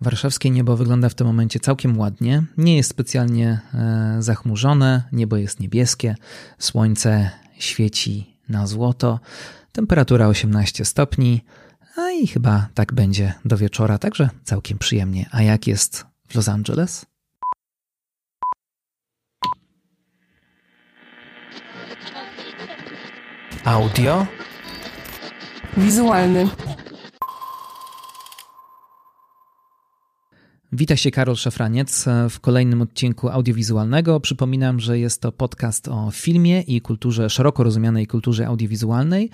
Warszawskie niebo wygląda w tym momencie całkiem ładnie. Nie jest specjalnie e, zachmurzone, niebo jest niebieskie, słońce świeci na złoto, temperatura 18 stopni, a i chyba tak będzie do wieczora, także całkiem przyjemnie. A jak jest w Los Angeles? Audio. Wizualny. Witaj się Karol Szafraniec w kolejnym odcinku audiowizualnego. Przypominam, że jest to podcast o filmie i kulturze, szeroko rozumianej kulturze audiowizualnej.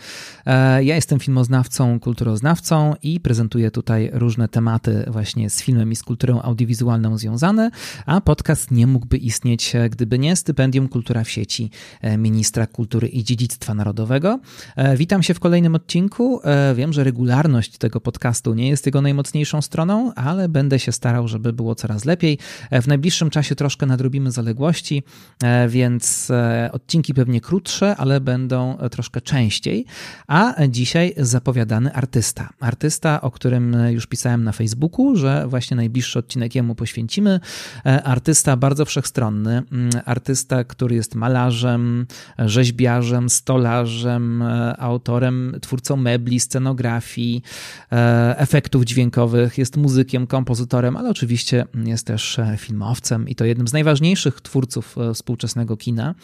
E, ja jestem filmoznawcą, kulturoznawcą i prezentuję tutaj różne tematy właśnie z filmem i z kulturą audiowizualną związane, a podcast nie mógłby istnieć, gdyby nie stypendium Kultura w sieci e, ministra kultury i dziedzictwa narodowego. E, witam się w kolejnym odcinku. Wiem, że regularność tego podcastu nie jest jego najmocniejszą stroną, ale będę się starał żeby było coraz lepiej. E, w najbliższym czasie troszkę nadrobimy zaległości, e, więc e, odcinki pewnie krótsze, ale będą troszkę częściej. A dzisiaj zapowiadany artysta. Artysta, o którym już pisałem na Facebooku, że właśnie najbliższy odcinek jemu poświęcimy. Artysta bardzo wszechstronny, mm, artysta, który jest malarzem, rzeźbiarzem, stolarzem, autorem, twórcą mebli, scenografii, efektów dźwiękowych, jest muzykiem, kompozytorem, ale oczywiście jest też e, filmowcem i to jednym z najważniejszych twórców e, współczesnego kina.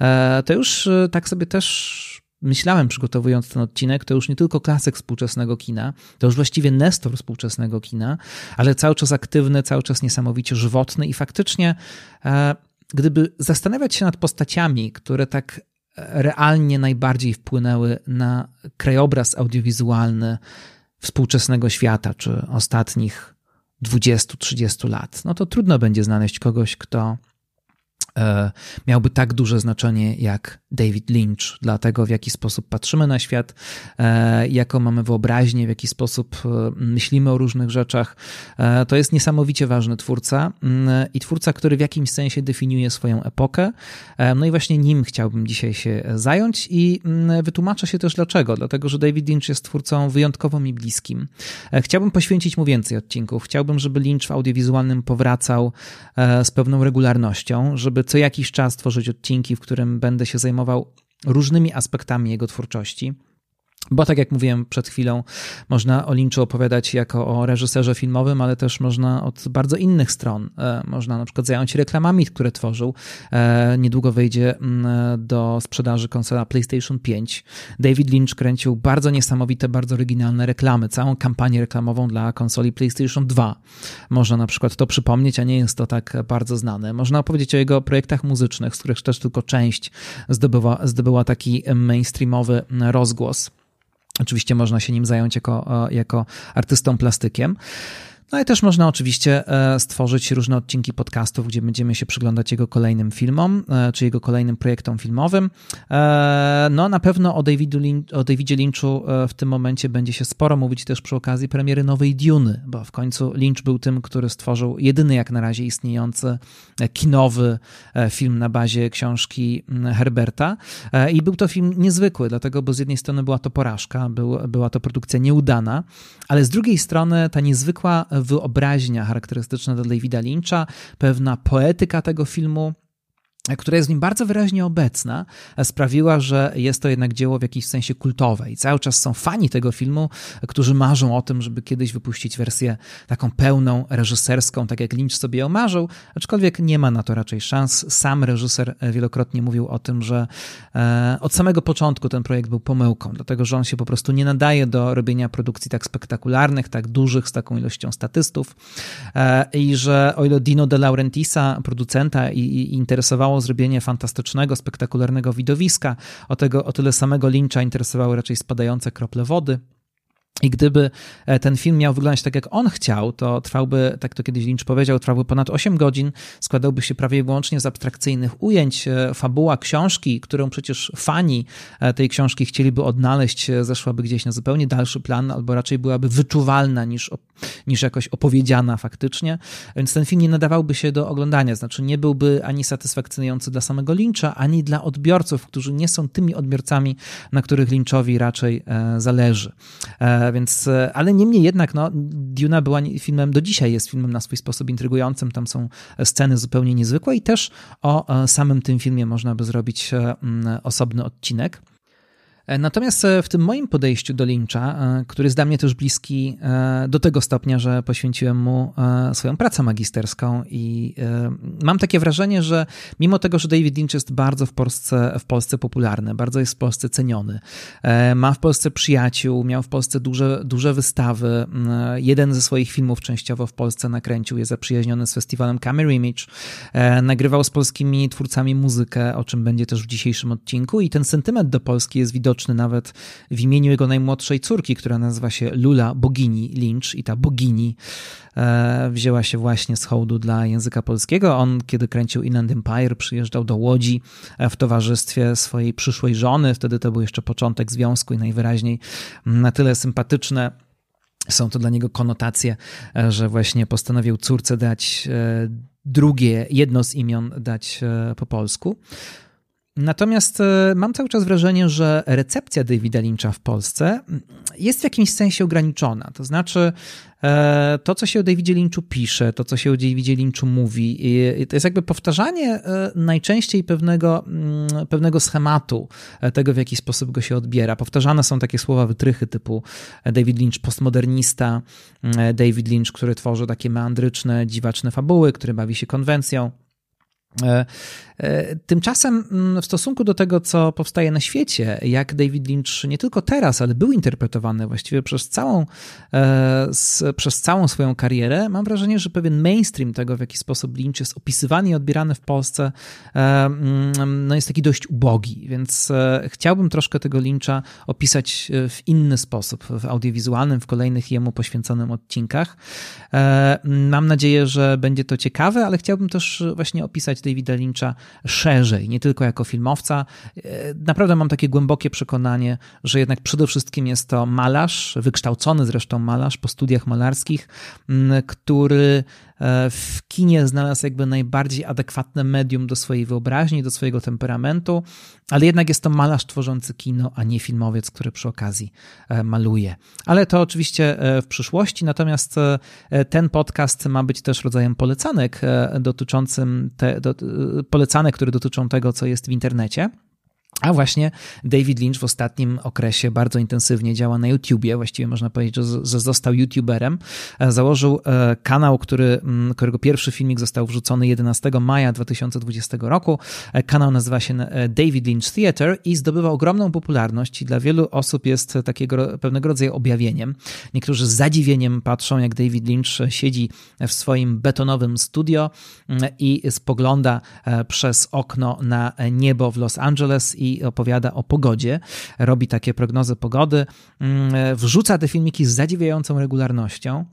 E, to już tak sobie też myślałem, przygotowując ten odcinek, to już nie tylko klasyk współczesnego kina, to już właściwie nestor współczesnego kina, ale cały czas aktywny, cały czas niesamowicie żywotny i faktycznie, gdyby zastanawiać się nad postaciami, które tak realnie najbardziej wpłynęły na krajobraz audiowizualny współczesnego świata, czy ostatnich 20-30 lat, no to trudno będzie znaleźć kogoś, kto miałby tak duże znaczenie jak David Lynch dla tego, w jaki sposób patrzymy na świat, e, jaką mamy wyobraźnię, w jaki sposób e, myślimy o różnych rzeczach. To jest niesamowicie ważny twórca mm, i twórca, który w jakimś sensie definiuje swoją epokę. No i właśnie nim chciałbym dzisiaj się zająć i mm, wytłumaczę się też dlaczego. Dlatego, że David Lynch jest twórcą wyjątkowo mi bliskim. Chciałbym poświęcić mu więcej odcinków. Chciałbym, żeby Lynch w audiowizualnym powracał z pewną regularnością, żeby co jakiś czas tworzyć odcinki, w którym będę się zajmował różnymi aspektami jego twórczości. Bo tak jak mówiłem przed chwilą, można o Lynchu opowiadać jako o reżyserze filmowym, ale też można od bardzo innych stron. E, można na przykład zająć się reklamami, które tworzył. E, niedługo wejdzie mm, do sprzedaży konsola PlayStation 5. David Lynch kręcił bardzo niesamowite, bardzo oryginalne reklamy, całą kampanię reklamową dla konsoli PlayStation 2. Można na przykład to przypomnieć, a nie jest to tak bardzo znane. Można opowiedzieć o jego projektach muzycznych, z których też tylko część zdobyła, zdobyła taki mainstreamowy rozgłos. Oczywiście można się nim zająć jako, e, jako artystą plastykiem. No i też można oczywiście e, stworzyć różne odcinki podcastów, gdzie będziemy się przyglądać jego kolejnym filmom, e, czy jego kolejnym projektom filmowym. E, no na pewno o, Davidu o Davidzie Lynchu w tym momencie będzie się sporo mówić też przy okazji premiery nowej Duny, bo w końcu Lynch był tym, który stworzył jedyny jak na razie istniejący kinowy film na bazie książki Herberta i był to film niezwykły, dlatego, bo z jednej strony była to porażka, był, była to produkcja nieudana, ale z drugiej strony ta niezwykła wyobraźnia charakterystyczna dla Davida Lyncha, pewna poetyka tego filmu która jest w nim bardzo wyraźnie obecna, sprawiła, że jest to jednak dzieło w jakimś sensie kultowe. I cały czas są fani tego filmu, którzy marzą o tym, żeby kiedyś wypuścić wersję taką pełną, reżyserską, tak jak Lynch sobie ją marzył, aczkolwiek nie ma na to raczej szans. Sam reżyser wielokrotnie mówił o tym, że e, od samego początku ten projekt był pomyłką, dlatego że on się po prostu nie nadaje do robienia produkcji tak spektakularnych, tak dużych, z taką ilością statystów e, i że o ile Dino De Laurentisa, producenta i, i interesowało zrobienie fantastycznego, spektakularnego widowiska. O, tego, o tyle samego Lyncha interesowały raczej spadające krople wody. I gdyby e, ten film miał wyglądać tak, jak on chciał, to trwałby, tak to kiedyś Lynch powiedział, trwałby ponad 8 godzin, składałby się prawie wyłącznie z abstrakcyjnych ujęć. E, fabuła książki, którą przecież fani e, tej książki chcieliby odnaleźć, zeszłaby gdzieś na zupełnie dalszy plan, albo raczej byłaby wyczuwalna niż, niż jakoś opowiedziana faktycznie. Więc ten film nie nadawałby się do oglądania, znaczy nie byłby ani satysfakcjonujący dla samego Lyncha, ani dla odbiorców, którzy nie są tymi odbiorcami, na których Lynchowi raczej zależy. Więc, ale niemniej jednak, no, Duna była filmem, do dzisiaj jest filmem na swój sposób intrygującym, tam są sceny zupełnie niezwykłe i też o samym tym filmie można by zrobić osobny odcinek. E, natomiast e, w tym moim podejściu do Lyncha, e, który jest dla mnie też bliski do tego stopnia, że poświęciłem mu swoją pracę magisterską i mam takie wrażenie, że mimo tego, że David Lynch jest bardzo w Polsce, w Polsce popularny, bardzo jest w Polsce ceniony, ma w Polsce przyjaciół, miał w Polsce duże, duże wystawy, jeden ze swoich filmów częściowo w Polsce nakręcił, jest zaprzyjaźniony z festiwalem Camera Image, nagrywał z polskimi twórcami muzykę, o czym będzie też w dzisiejszym odcinku i ten sentyment do Polski jest widoczny widoczny nawet w imieniu jego najmłodszej córki, która nazywa się Lula Bogini Lynch i ta bogini e, wzięła się właśnie z hołdu dla języka polskiego. On, kiedy kręcił Inland Empire, przyjeżdżał do Łodzi e, w towarzystwie swojej przyszłej żony. Wtedy to był jeszcze początek związku i najwyraźniej na tyle sympatyczne są to dla niego konotacje, e, że właśnie postanowił córce dać drugie, jedno z imion dać po polsku. Natomiast e, mam cały czas wrażenie, że recepcja Davida Lyncha w Polsce jest w jakimś sensie ograniczona. To znaczy, e, to, co się o Davidzie Lynchu pisze, to, co się o Davidzie Lynchu mówi, to jest jakby powtarzanie e, najczęściej pewnego, mm, pewnego schematu tego, w jaki sposób go się odbiera. Powtarzane są takie słowa wytrychy typu David Lynch postmodernista, David Lynch, który tworzy takie meandryczne, dziwaczne fabuły, który bawi się konwencją. E, e, tymczasem mm, w stosunku do tego, co powstaje na świecie, jak David Lynch nie tylko teraz, ale był interpretowany właściwie przez całą, e, przez całą swoją karierę, mam wrażenie, że pewien mainstream tego, w jaki sposób Lynch jest opisywany i odbierany w Polsce, mm, no jest taki dość ubogi, więc chciałbym troszkę tego Lyncha opisać w inny sposób, w audiowizualnym, w kolejnych jemu poświęconym odcinkach. Mam nadzieję, że będzie to ciekawe, ale chciałbym też właśnie opisać Davida Lyncha szerzej, nie tylko jako filmowca. E, naprawdę mam takie głębokie przekonanie, że jednak przede wszystkim jest to malarz, wykształcony zresztą malarz po studiach malarskich, który w kinie znalazł jakby najbardziej adekwatne medium do swojej wyobraźni, do swojego temperamentu, ale jednak jest to malarz tworzący kino, a nie filmowiec, który przy okazji e, maluje. Ale to oczywiście e, w przyszłości, natomiast ten podcast ma być też rodzajem polecanek dotyczącym te, do, polecanek, które dotyczą tego, co jest w internecie. A właśnie David Lynch w ostatnim okresie bardzo intensywnie działa na YouTubie, właściwie można powiedzieć, że został YouTuberem. E, założył e, kanał, który, mm, którego pierwszy filmik został wrzucony 11 maja 2020 roku. E, kanał nazywa się David Lynch Theater i zdobywa ogromną popularność i dla wielu osób jest takiego pewnego rodzaju objawieniem. Niektórzy z zadziwieniem patrzą, jak David Lynch siedzi w swoim betonowym studio mm, i spogląda przez okno na niebo w Los Angeles i i opowiada o pogodzie, robi takie prognozy pogody, mm, wrzuca te filmiki z zadziwiającą regularnością.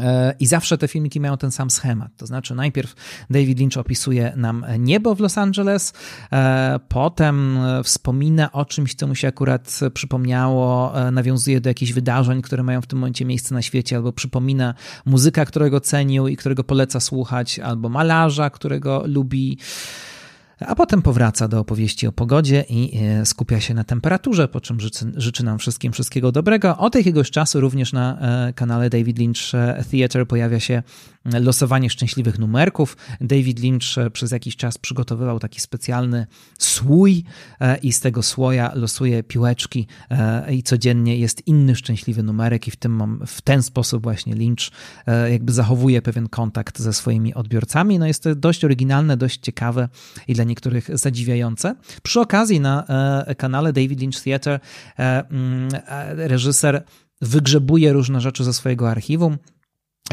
E, I zawsze te filmiki mają ten sam schemat. To znaczy, najpierw David Lynch opisuje nam niebo w Los Angeles, e, potem wspomina o czymś, co mu się akurat przypomniało, e, nawiązuje do jakichś wydarzeń, które mają w tym momencie miejsce na świecie, albo przypomina muzyka, którego cenił i którego poleca słuchać, albo malarza, którego lubi a potem powraca do opowieści o pogodzie i e, skupia się na temperaturze, po czym życzy, życzy nam wszystkim wszystkiego dobrego. Od jakiegoś czasu również na e, kanale David Lynch e, Theatre pojawia się losowanie szczęśliwych numerków. David Lynch przez jakiś czas przygotowywał taki specjalny słój i z tego słoja losuje piłeczki i codziennie jest inny szczęśliwy numerek i w, tym, w ten sposób właśnie Lynch jakby zachowuje pewien kontakt ze swoimi odbiorcami. No jest to dość oryginalne, dość ciekawe i dla niektórych zadziwiające. Przy okazji na e, kanale David Lynch Theatre mm, e, reżyser wygrzebuje różne rzeczy ze swojego archiwum,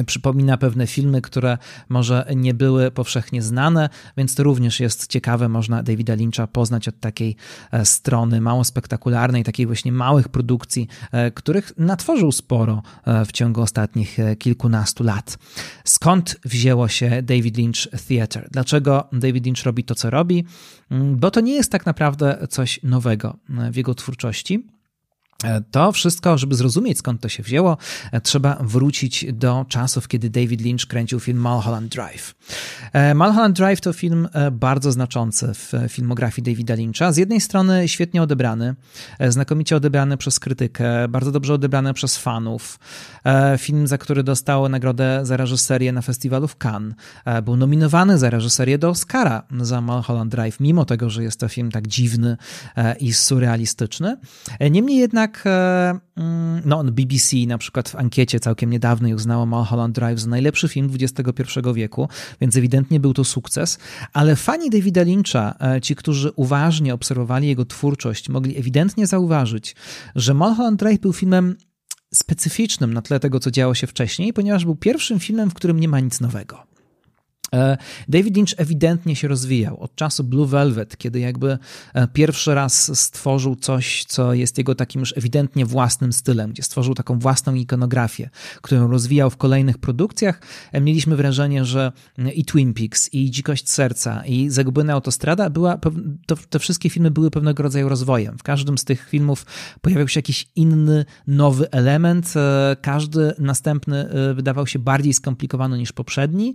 przypomina pewne filmy, które może nie były powszechnie znane, więc to również jest ciekawe. Można Davida Lyncha poznać od takiej strony mało spektakularnej, takiej właśnie małych produkcji, których natworzył sporo w ciągu ostatnich kilkunastu lat. Skąd wzięło się David Lynch Theatre? Dlaczego David Lynch robi to, co robi? Mm, bo to nie jest tak naprawdę coś nowego w jego twórczości. E, to wszystko, żeby zrozumieć skąd to się wzięło, e, trzeba wrócić do czasów, kiedy David Lynch kręcił film Mulholland Drive. E, Mulholland Drive to film bardzo znaczący w filmografii Davida Lyncha. Z jednej strony świetnie odebrany, znakomicie odebrany przez krytykę, bardzo dobrze odebrany przez fanów. Film, za który dostał nagrodę za reżyserię na festiwalu w Cannes. Był nominowany za reżyserię do Oscara za Mulholland Drive, mimo tego, że jest to film tak dziwny i surrealistyczny. Niemniej jednak jednak e, mm, no, BBC na przykład w ankiecie całkiem niedawnej uznało Mulholland Drive za najlepszy film XXI wieku, więc ewidentnie był to sukces, ale fani Davida Lyncha, e, ci, którzy uważnie obserwowali jego twórczość, mogli ewidentnie zauważyć, że Mulholland Drive był filmem specyficznym na tle tego, co działo się wcześniej, ponieważ był pierwszym filmem, w którym nie ma nic nowego. E, David Lynch ewidentnie się rozwijał od czasu Blue Velvet, kiedy jakby e, pierwszy raz stworzył coś, co jest jego takim już ewidentnie własnym stylem, gdzie stworzył taką własną ikonografię, którą rozwijał w kolejnych produkcjach. E, mieliśmy wrażenie, że i Twin Peaks, i Dzikość Serca, i Zagubiona Autostrada, była, to, te wszystkie filmy były pewnego rodzaju rozwojem. W każdym z tych filmów pojawiał się jakiś inny, nowy element. Każdy następny wydawał się bardziej skomplikowany niż poprzedni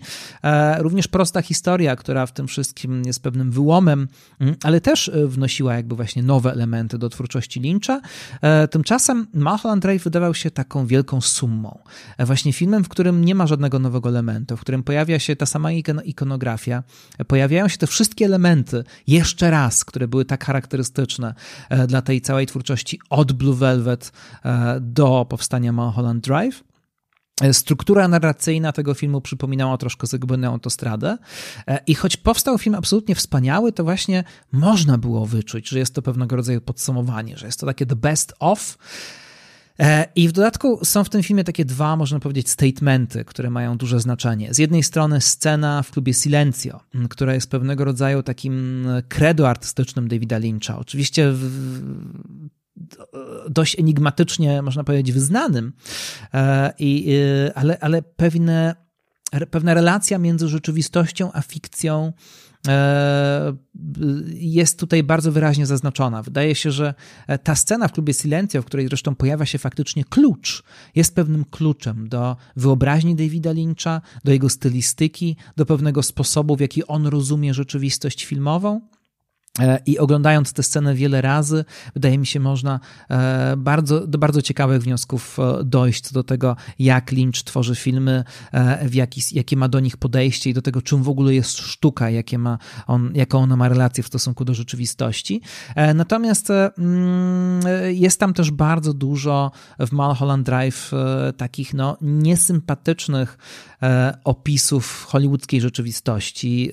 również prosta historia, która w tym wszystkim jest pewnym wyłomem, mm, ale też e, wnosiła jakby właśnie nowe elementy do twórczości Lyncha. E, tymczasem Mulholland Drive wydawał się taką wielką summą. E, właśnie filmem, w którym nie ma żadnego nowego elementu, w którym pojawia się ta sama ikonografia, pojawiają się te wszystkie elementy jeszcze raz, które były tak charakterystyczne dla tej całej twórczości od Blue Velvet do powstania Mulholland Drive. Struktura narracyjna tego filmu przypominała troszkę Zagubioną autostradę e, i choć powstał film absolutnie wspaniały, to właśnie można było wyczuć, że jest to pewnego rodzaju podsumowanie, że jest to takie the best of. E, I w dodatku są w tym filmie takie dwa, można powiedzieć, statementy, które mają duże znaczenie. Z jednej strony scena w klubie Silencio, która jest pewnego rodzaju takim credo artystycznym Davida Lyncha. Oczywiście w dość enigmatycznie, można powiedzieć, wyznanym, e, i, ale, ale pewne, pewna relacja między rzeczywistością a fikcją e, jest tutaj bardzo wyraźnie zaznaczona. Wydaje się, że ta scena w klubie Silencio, w której zresztą pojawia się faktycznie klucz, jest pewnym kluczem do wyobraźni Davida Lyncha, do jego stylistyki, do pewnego sposobu, w jaki on rozumie rzeczywistość filmową. E, I oglądając tę scenę wiele razy, wydaje mi się, można e, bardzo, do bardzo ciekawych wniosków e, dojść do tego, jak Lynch tworzy filmy, w jaki, jakie ma do nich podejście i do tego, czym w ogóle jest sztuka, jakie ma on, jaką ona ma relację w stosunku do rzeczywistości. Natomiast mm, jest tam też bardzo dużo w Mulholland Drive takich no, niesympatycznych opisów hollywoodzkiej rzeczywistości.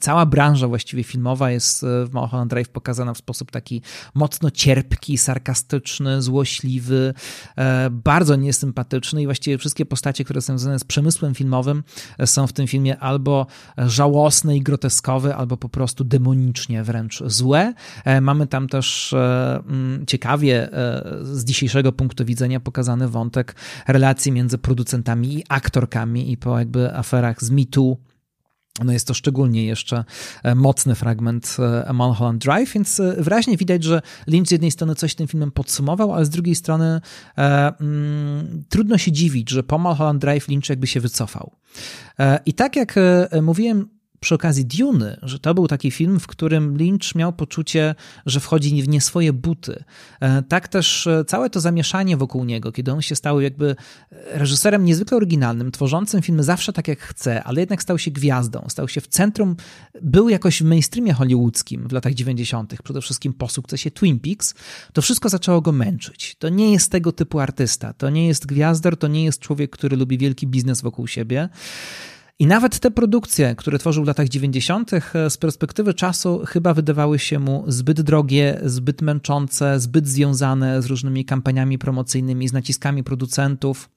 Cała branża właściwie filmowa jest jest e, w Mulholland Drive pokazana w sposób taki mocno cierpki, sarkastyczny, złośliwy, e, bardzo niesympatyczny i właściwie wszystkie postacie, które są związane z przemysłem filmowym e, są w tym filmie albo żałosne i groteskowe, albo po prostu demonicznie wręcz złe. Mamy tam też ciekawie z dzisiejszego punktu widzenia pokazany wątek relacji między producentami i aktorkami i po jakby aferach z MeToo no jest to szczególnie jeszcze e, mocny fragment e, Mulholland Drive, więc e, wyraźnie widać, że Lynch z jednej strony coś tym filmem podsumował, ale z drugiej strony e, mm, trudno się dziwić, że po Mulholland Drive Lynch jakby się wycofał. E, I tak jak mówiłem, przy okazji Duny, że to był taki film, w którym Lynch miał poczucie, że wchodzi w nie swoje buty. E, tak też e, całe to zamieszanie wokół niego, kiedy on się stał jakby reżyserem niezwykle oryginalnym, tworzącym filmy zawsze tak jak chce, ale jednak stał się gwiazdą, stał się w centrum, był jakoś w mainstreamie hollywoodzkim w latach 90., przede wszystkim po sukcesie Twin Peaks, to wszystko zaczęło go męczyć. To nie jest tego typu artysta, to nie jest gwiazdor, to nie jest człowiek, który lubi wielki biznes wokół siebie. I nawet te produkcje, które tworzył w latach 90., e, z perspektywy czasu chyba wydawały się mu zbyt drogie, zbyt męczące, zbyt związane z różnymi kampaniami promocyjnymi, z naciskami producentów.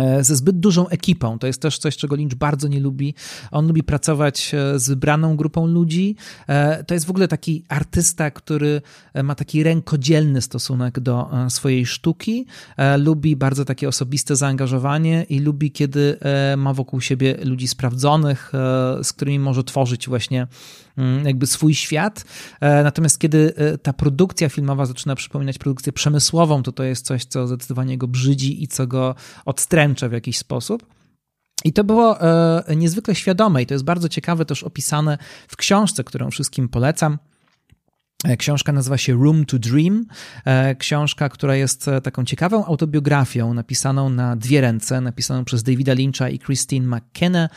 E, ze zbyt dużą ekipą. To jest też coś, czego Lynch bardzo nie lubi. On lubi pracować e, z wybraną grupą ludzi. E, to jest w ogóle taki artysta, który ma taki rękodzielny stosunek do swojej sztuki. Lubi bardzo takie osobiste zaangażowanie i lubi, kiedy ma wokół siebie ludzi sprawdzonych, z którymi może tworzyć właśnie jakby swój świat. Natomiast kiedy ta produkcja filmowa zaczyna przypominać produkcję przemysłową, to to jest coś, co zdecydowanie go brzydzi i co go odstręcza w jakiś sposób. I to było e, niezwykle świadome i to jest bardzo ciekawe też opisane w książce, którą wszystkim polecam. E, książka nazywa się Room to Dream. E, książka, która jest e, taką ciekawą autobiografią, napisaną na dwie ręce, napisaną przez Davida Lyncha i Christine McKenna.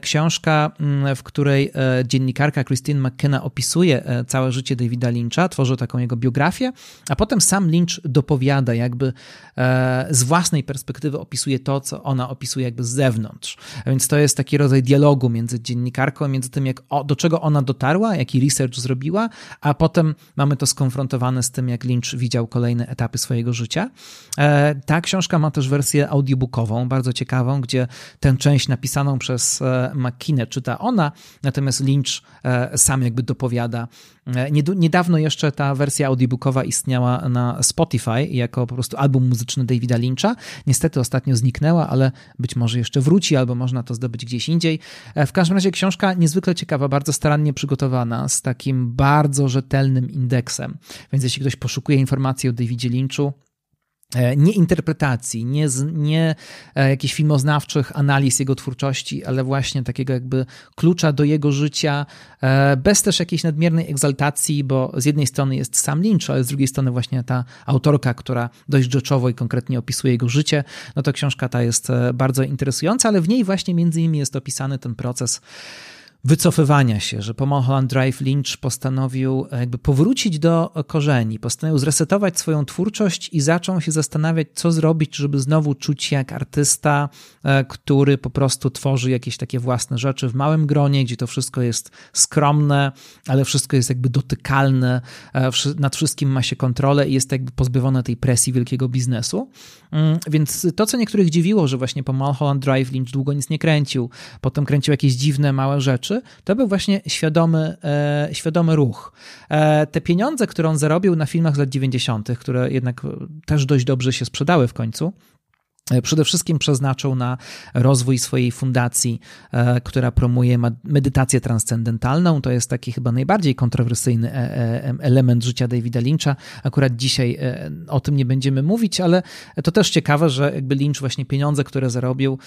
Książka, mm, w której dziennikarka Christine McKenna opisuje całe życie Davida Lyncha, tworzy taką jego biografię, a potem sam Lynch dopowiada, jakby z własnej perspektywy opisuje to, co ona opisuje jakby z zewnątrz. Więc to jest taki rodzaj dialogu między dziennikarką, między tym, jak, do czego ona dotarła, jaki research zrobiła, a potem potem mamy to skonfrontowane z tym, jak Lynch widział kolejne etapy swojego życia. E, ta książka ma też wersję audiobookową, bardzo ciekawą, gdzie tę część napisaną przez e, McKinney czyta ona, natomiast Lynch e, sam jakby dopowiada. Niedawno jeszcze ta wersja audiobookowa istniała na Spotify jako po prostu album muzyczny Davida Lyncha. Niestety ostatnio zniknęła, ale być może jeszcze wróci, albo można to zdobyć gdzieś indziej. W każdym razie książka niezwykle ciekawa, bardzo starannie przygotowana, z takim bardzo rzetelnym indeksem. Więc jeśli ktoś poszukuje informacji o Davidzie Lynchu, e, nie interpretacji, nie, nie e, jakichś filmoznawczych analiz jego twórczości, ale właśnie takiego jakby klucza do jego życia, e, bez też jakiejś nadmiernej egzaltacji, bo z jednej strony jest sam Lynch, ale z drugiej strony właśnie ta autorka, która dość rzeczowo i konkretnie opisuje jego życie, no to książka ta jest bardzo interesująca, ale w niej właśnie między innymi jest opisany ten proces wycofywania się, że po Mulholland Drive Lynch postanowił e, jakby powrócić do korzeni, postanowił zresetować swoją twórczość i zaczął się zastanawiać, co zrobić, żeby znowu czuć się jak artysta, e, który po prostu tworzy jakieś takie własne rzeczy w małym gronie, gdzie to wszystko jest skromne, ale wszystko jest jakby dotykalne, e, nad wszystkim ma się kontrolę i jest jakby pozbawione tej presji wielkiego biznesu. Mm, więc to, co niektórych dziwiło, że właśnie po Mulholland Drive Lynch długo nic nie kręcił, potem kręcił jakieś dziwne, małe rzeczy, to był właśnie świadomy, e, świadomy ruch. E, te pieniądze, które on zarobił na filmach z lat 90., które jednak też dość dobrze się sprzedały w końcu, przede wszystkim przeznaczył na rozwój swojej fundacji, e, która promuje medytację transcendentalną. To jest taki chyba najbardziej kontrowersyjny e, element życia Davida Lyncha. Akurat dzisiaj o tym nie będziemy mówić, ale to też ciekawe, że jakby Lynch właśnie pieniądze, które zarobił,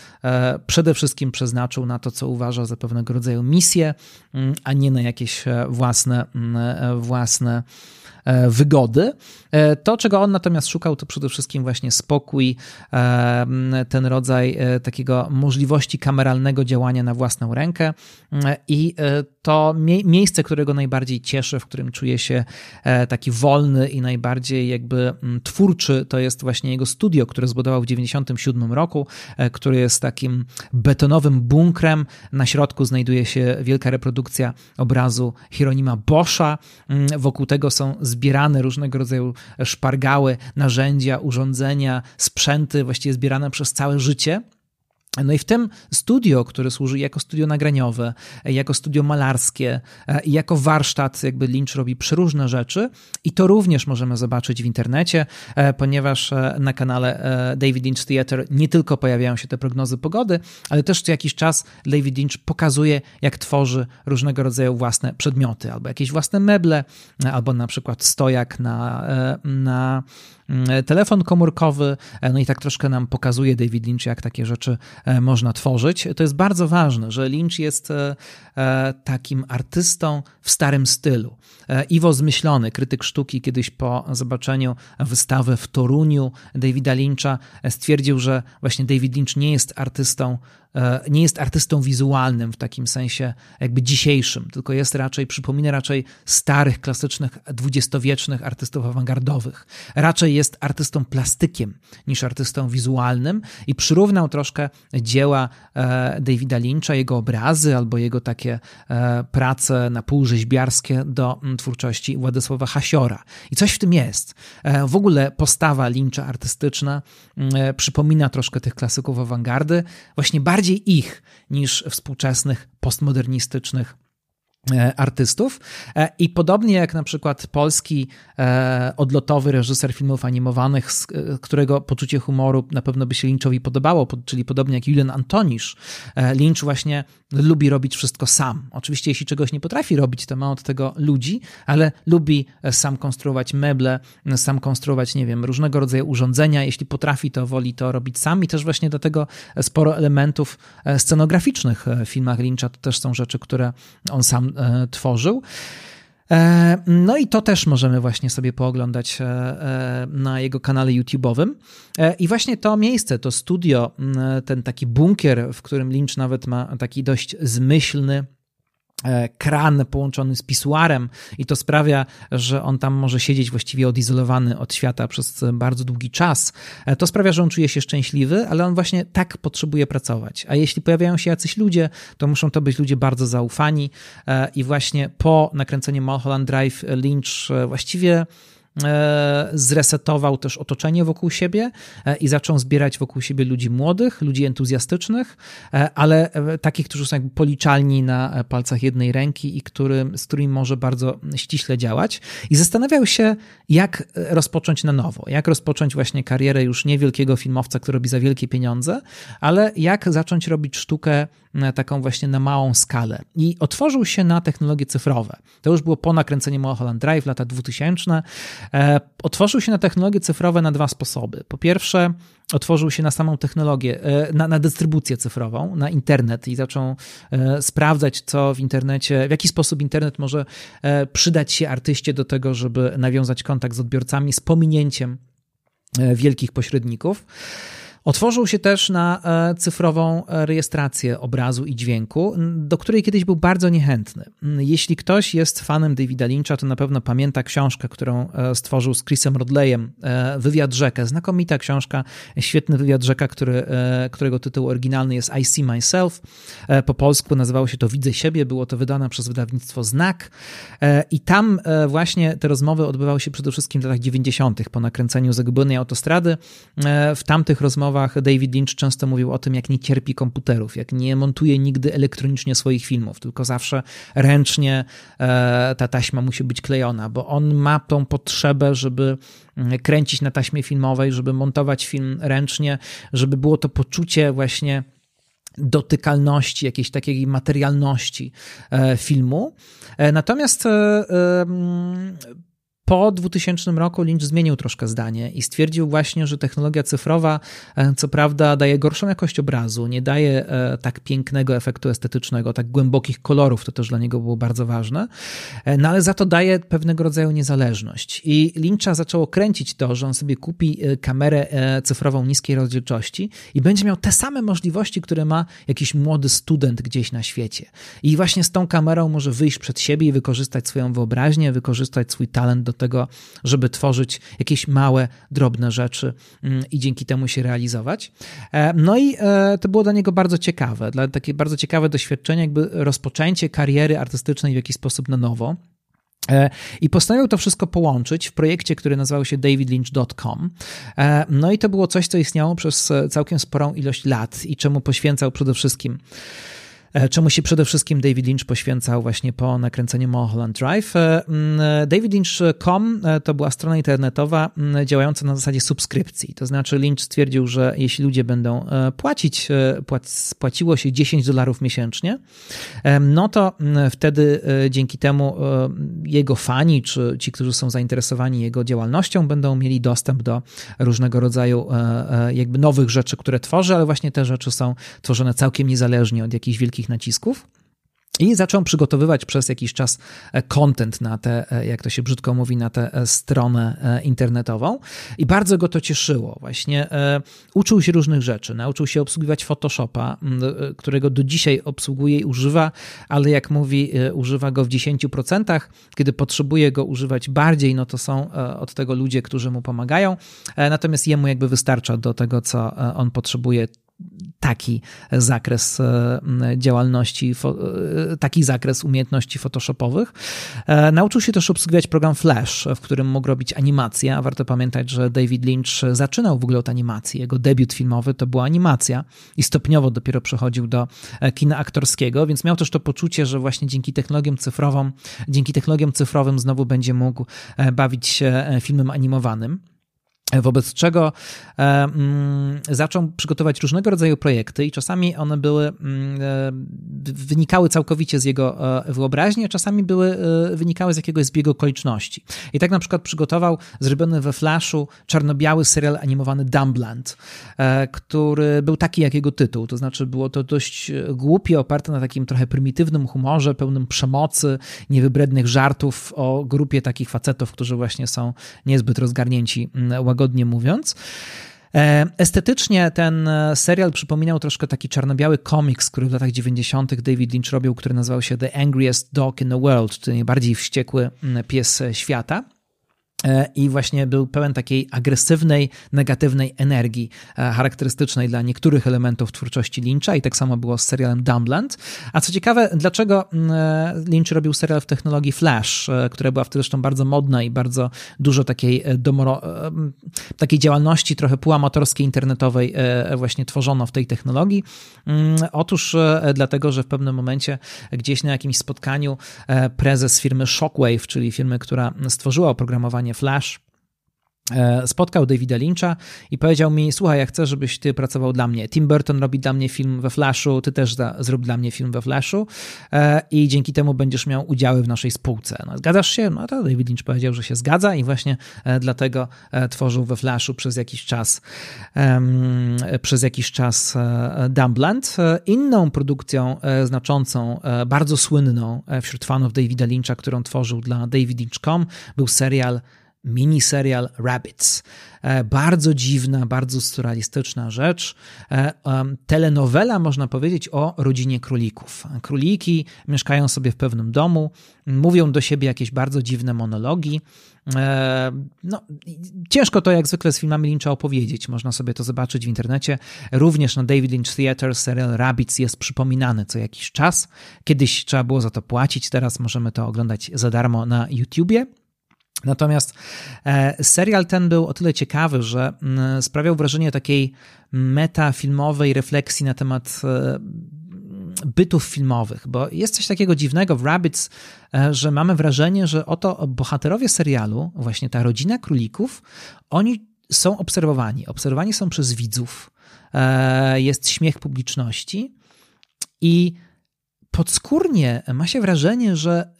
przede wszystkim przeznaczył na to, co uważa za pewnego rodzaju misję, mm, a nie na jakieś własne, mm, własne E, wygody. E, to, czego on natomiast szukał, to przede wszystkim właśnie spokój, e, ten rodzaj takiego możliwości kameralnego działania na własną rękę i to mie miejsce, którego najbardziej cieszy, w którym czuje się taki wolny i najbardziej jakby twórczy, to jest właśnie jego studio, które zbudował w 1997 roku, który jest takim betonowym bunkrem. Na środku znajduje się wielka reprodukcja obrazu Hieronima Boscha. Wokół tego są różnego rodzaju szpargały, narzędzia, urządzenia, sprzęty, właściwie zbierane przez całe życie. No i w tym studio, które służy jako studio nagraniowe, jako studio malarskie e, jako warsztat, jakby Lynch robi przeróżne rzeczy i to również możemy zobaczyć w internecie, e, ponieważ e, na kanale David Lynch Theater nie tylko pojawiają się te prognozy pogody, ale też co jakiś czas David Lynch pokazuje, jak tworzy różnego rodzaju własne przedmioty, albo jakieś własne meble, albo na przykład stojak na, na Mm, telefon komórkowy, no i tak troszkę nam pokazuje David Lynch, jak takie rzeczy można tworzyć. To jest bardzo ważne, że Lynch jest e, takim artystą w starym stylu. Iwo Zmyślony, krytyk sztuki, kiedyś po zobaczeniu wystawy w Toruniu Davida Lyncha stwierdził, że właśnie David Lynch nie jest artystą E, nie jest artystą wizualnym w takim sensie jakby dzisiejszym, tylko jest raczej, przypomina raczej starych, klasycznych, dwudziestowiecznych artystów awangardowych. Raczej jest artystą plastykiem niż artystą wizualnym i przyrównał troszkę dzieła e, Davida Lyncha, jego obrazy albo jego takie e, prace na pół rzeźbiarskie do twórczości Władysława Hasiora. I coś w tym jest. W ogóle postawa Lyncha artystyczna przypomina troszkę tych klasyków awangardy, właśnie bardziej bardziej ich niż współczesnych, postmodernistycznych E, artystów. E, I podobnie jak na przykład polski e, odlotowy reżyser filmów animowanych, z którego poczucie humoru na pewno by się Lynchowi podobało, czyli podobnie jak Julian Antonisz, Lynch właśnie lubi robić wszystko sam. Oczywiście jeśli czegoś nie potrafi robić, to ma od tego ludzi, ale lubi sam konstruować meble, sam konstruować, nie wiem, różnego rodzaju urządzenia. Jeśli potrafi, to woli to robić sam i też właśnie do tego sporo elementów scenograficznych w filmach Lyncha to też są rzeczy, które on sam E, tworzył. E, no i to też możemy właśnie sobie pooglądać e, na jego kanale YouTube'owym. I właśnie to miejsce, to studio, ten taki bunkier, w którym Lynch nawet ma taki dość zmyślny E, kran połączony z pisuarem i to sprawia, że on tam może siedzieć właściwie odizolowany od świata przez bardzo długi czas. E, to sprawia, że on czuje się szczęśliwy, ale on właśnie tak potrzebuje pracować. A jeśli pojawiają się jacyś ludzie, to muszą to być ludzie bardzo zaufani e, i właśnie po nakręceniu Mulholland Drive Lynch właściwie E, zresetował też otoczenie wokół siebie e, i zaczął zbierać wokół siebie ludzi młodych, ludzi entuzjastycznych, e, ale takich, którzy są jakby policzalni na palcach jednej ręki i który, z którymi może bardzo ściśle działać. I zastanawiał się, jak rozpocząć na nowo, jak rozpocząć właśnie karierę już niewielkiego filmowca, który robi za wielkie pieniądze, ale jak zacząć robić sztukę taką właśnie na małą skalę. I otworzył się na technologie cyfrowe. To już było po nakręceniu Mulholland Drive, lata 2000. E, otworzył się na technologie cyfrowe na dwa sposoby. Po pierwsze, otworzył się na samą technologię, e, na, na dystrybucję cyfrową, na internet i zaczął e, sprawdzać, co w internecie, w jaki sposób internet może przydać się artyście do tego, żeby nawiązać kontakt z odbiorcami z pominięciem wielkich pośredników. Otworzył się też na e, cyfrową e, rejestrację obrazu i dźwięku, do której kiedyś był bardzo niechętny. Jeśli ktoś jest fanem Davida Lyncha, to na pewno pamięta książkę, którą e, stworzył z Chrisem Rodleyem, Wywiad Rzekę. Znakomita książka, świetny wywiad Rzeka, który, którego tytuł oryginalny jest I See Myself. Po polsku nazywało się to Widzę siebie, było to wydane przez wydawnictwo Znak i tam właśnie te rozmowy odbywały się przede wszystkim w latach 90. po nakręceniu Zagubionej Autostrady. W tamtych rozmowach rozmowach David Lynch często mówił o tym, jak nie cierpi komputerów, jak nie montuje nigdy elektronicznie swoich filmów, tylko zawsze ręcznie e, ta taśma musi być klejona, bo on ma tą potrzebę, żeby mm, kręcić na taśmie filmowej, żeby montować film ręcznie, żeby było to poczucie właśnie dotykalności, jakiejś takiej materialności e, filmu. E, natomiast po 2000 roku Lynch zmienił troszkę zdanie i stwierdził właśnie, że technologia cyfrowa, e, co prawda, daje gorszą jakość obrazu, nie daje e, tak pięknego efektu estetycznego, tak głębokich kolorów, to też dla niego było bardzo ważne, e, no ale za to daje pewnego rodzaju niezależność. I Lyncha zaczęło kręcić to, że on sobie kupi kamerę cyfrową niskiej rozdzielczości i będzie miał te same możliwości, które ma jakiś młody student gdzieś na świecie. I właśnie z tą kamerą może wyjść przed siebie i wykorzystać swoją wyobraźnię, wykorzystać swój talent do tego, żeby tworzyć jakieś małe, drobne rzeczy mm, i dzięki temu się realizować. E, no i e, to było dla niego bardzo ciekawe, dla takie bardzo ciekawe doświadczenie, jakby rozpoczęcie kariery artystycznej w jakiś sposób na nowo. E, I postanowił to wszystko połączyć w projekcie, który nazywał się davidlynch.com. No i to było coś, co istniało przez całkiem sporą ilość lat i czemu poświęcał przede wszystkim czemu się przede wszystkim David Lynch poświęcał właśnie po nakręceniu Mulholland Drive. E, DavidLynch.com e, to była strona internetowa działająca na zasadzie subskrypcji. To znaczy Lynch stwierdził, że jeśli ludzie będą płacić, płaciło się 10 dolarów miesięcznie, no to wtedy dzięki temu jego fani, czy ci, którzy są zainteresowani jego działalnością, będą mieli dostęp do różnego rodzaju jakby nowych rzeczy, które tworzy, ale właśnie te rzeczy są tworzone całkiem niezależnie od jakichś wielkich wielkich nacisków. I zaczął przygotowywać przez jakiś czas e, content na tę, e, jak to się brzydko mówi, na tę e, stronę internetową. I bardzo go to cieszyło. Właśnie uczył się różnych rzeczy. Nauczył się obsługiwać Photoshopa, którego do dzisiaj obsługuje i używa, ale jak mówi, używa go w 10%. Kiedy potrzebuje go używać bardziej, no to są od tego ludzie, którzy mu pomagają. Natomiast jemu jakby wystarcza do tego, co on potrzebuje taki zakres e, działalności, e, taki zakres umiejętności photoshopowych. E, nauczył się też obsługiwać program Flash, w którym mógł robić animację, a warto pamiętać, że David Lynch zaczynał w ogóle od animacji. Jego debiut filmowy to była animacja i stopniowo dopiero przechodził do kina aktorskiego, więc miał też to poczucie, że właśnie dzięki technologiom cyfrowym, dzięki technologiom cyfrowym znowu będzie mógł bawić się filmem animowanym. Wobec czego mm, zaczął przygotować różnego rodzaju projekty, i czasami one były, mm, e, wynikały całkowicie z jego e, wyobraźni, a czasami były, wynikały z jakiegoś zbiegu okoliczności. I tak na przykład przygotował zrobiony we Flashu czarno-biały serial animowany Dumbland, który był taki jak jego tytuł, to znaczy było to dość głupie, oparte na takim trochę prymitywnym humorze, pełnym przemocy, niewybrednych żartów o grupie takich facetów, którzy właśnie są niezbyt rozgarnięci mm, łagodnie mówiąc. E, estetycznie ten e, serial przypominał troszkę taki czarno-biały komiks, który w latach 90. David Lynch robił, który nazywał się The Angriest Dog in the World, czyli najbardziej wściekły pies świata. E, i właśnie był pełen takiej agresywnej, negatywnej energii e, charakterystycznej dla niektórych elementów twórczości Lyncha i tak samo było z serialem Dumbland. A co ciekawe, dlaczego mm, e, Lynch robił serial w technologii Flash, która była wtedy zresztą bardzo modna i bardzo dużo takiej, domoro, takiej działalności trochę półamatorskiej, internetowej właśnie tworzono w tej technologii? Mm, otóż dlatego, że w pewnym momencie gdzieś na jakimś spotkaniu prezes firmy Shockwave, czyli firmy, która stworzyła oprogramowanie Flash. E, spotkał Davida Lyncha i powiedział mi: Słuchaj, ja chcę, żebyś ty pracował dla mnie. Tim Burton robi dla mnie film we Flashu, ty też zrób dla mnie film we Flashu e, i dzięki temu będziesz miał udziały w naszej spółce. No, zgadzasz się? No to David Lynch powiedział, że się zgadza i właśnie e, dlatego tworzył we Flashu przez jakiś czas przez jakiś czas Dumbland. Inną produkcją znaczącą, bardzo słynną wśród fanów Davida Lyncha, którą tworzył dla davidlynch.com był serial miniserial Rabbits. E, bardzo dziwna, bardzo surrealistyczna rzecz. E, telenowela, można powiedzieć, o rodzinie królików. Króliki mieszkają sobie w pewnym domu, mówią do siebie jakieś bardzo dziwne monologi. E, no, ciężko to jak zwykle z filmami Lyncha opowiedzieć. Można sobie to zobaczyć w internecie. Również na David Lynch Theater serial Rabbits jest przypominany co jakiś czas. Kiedyś trzeba było za to płacić, teraz możemy to oglądać za darmo na YouTubie. Natomiast e, serial ten był o tyle ciekawy, że mm, sprawiał wrażenie takiej metafilmowej refleksji na temat e, bytów filmowych, bo jest coś takiego dziwnego w Rabbits, e, że mamy wrażenie, że oto bohaterowie serialu, właśnie ta rodzina królików, oni są obserwowani. Obserwowani są przez widzów, jest śmiech publiczności i podskórnie ma się wrażenie, że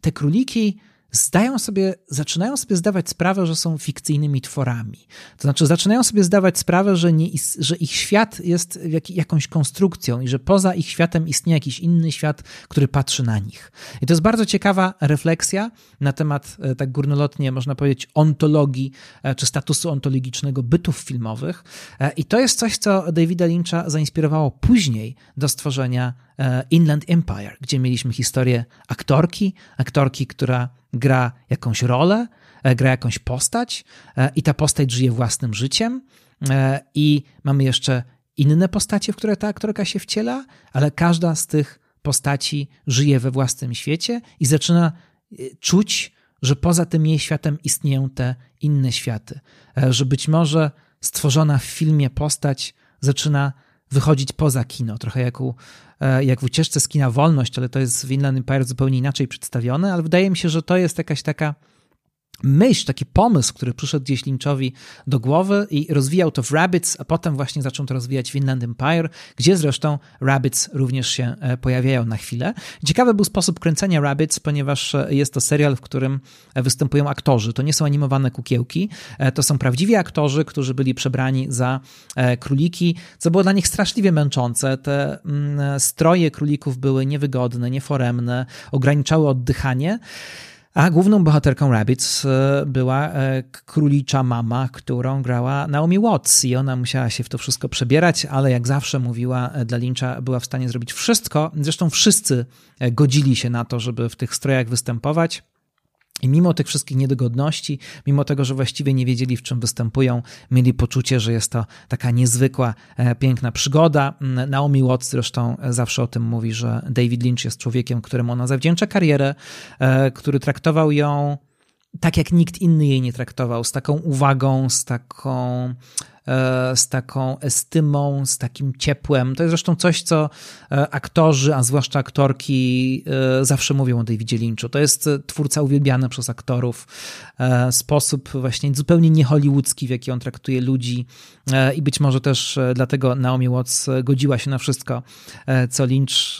te króliki zdają sobie, zaczynają sobie zdawać sprawę, że są fikcyjnymi tworami. To znaczy, zaczynają sobie zdawać sprawę, że, nie, że ich świat jest jak, jakąś konstrukcją i że poza ich światem istnieje jakiś inny świat, który patrzy na nich. I to jest bardzo ciekawa refleksja na temat, e, tak górnolotnie można powiedzieć, ontologii e, czy statusu ontologicznego bytów filmowych. E, I to jest coś, co Davida Lyncha zainspirowało później do stworzenia Inland Empire, gdzie mieliśmy historię aktorki, aktorki, która gra jakąś rolę, e, gra jakąś postać e, i ta postać żyje własnym życiem e, i mamy jeszcze inne postacie, w które ta aktorka się wciela, ale każda z tych postaci żyje we własnym świecie i zaczyna czuć, że poza tym jej światem istnieją te inne światy, że być może stworzona w filmie postać zaczyna wychodzić poza kino, trochę jak, u, e, jak w ucieczce z kina Wolność, ale to jest w Inland Empire zupełnie inaczej przedstawione, ale wydaje mi się, że to jest jakaś taka myśl, taki pomysł, który przyszedł gdzieś Lynchowi do głowy i rozwijał to w Rabbits, a potem właśnie zaczął to rozwijać w Inland Empire, gdzie zresztą Rabbits również się e, pojawiają na chwilę. Ciekawy był sposób kręcenia Rabbits, ponieważ e, jest to serial, w którym e, występują aktorzy. To nie są animowane kukiełki, to są prawdziwi aktorzy, którzy byli przebrani za króliki, co było dla nich straszliwie męczące. Te mm, stroje królików były niewygodne, nieforemne, ograniczały oddychanie. A główną bohaterką Rabbits e, była e, królicza mama, którą grała Naomi Watts i ona musiała się w to wszystko przebierać, ale jak zawsze mówiła e, dla Lyncha, była w stanie zrobić wszystko. Zresztą wszyscy godzili się na to, żeby w tych strojach występować. I mimo tych wszystkich niedogodności, mimo tego, że właściwie nie wiedzieli, w czym występują, mieli poczucie, że jest to taka niezwykła, e, piękna przygoda. Mm, Naomi Watts zresztą zawsze o tym mówi, że David Lynch jest człowiekiem, któremu ona zawdzięcza karierę, e, który traktował ją tak, jak nikt inny jej nie traktował, z taką uwagą, z taką E, z taką estymą, z takim ciepłem. To jest zresztą coś, co e, aktorzy, a zwłaszcza aktorki e, zawsze mówią o Davidzie Lynchu. To jest twórca uwielbiany przez aktorów. Sposób właśnie zupełnie niehollywoodzki, w jaki on traktuje ludzi i być może też dlatego Naomi Watts godziła się na wszystko, co Lynch,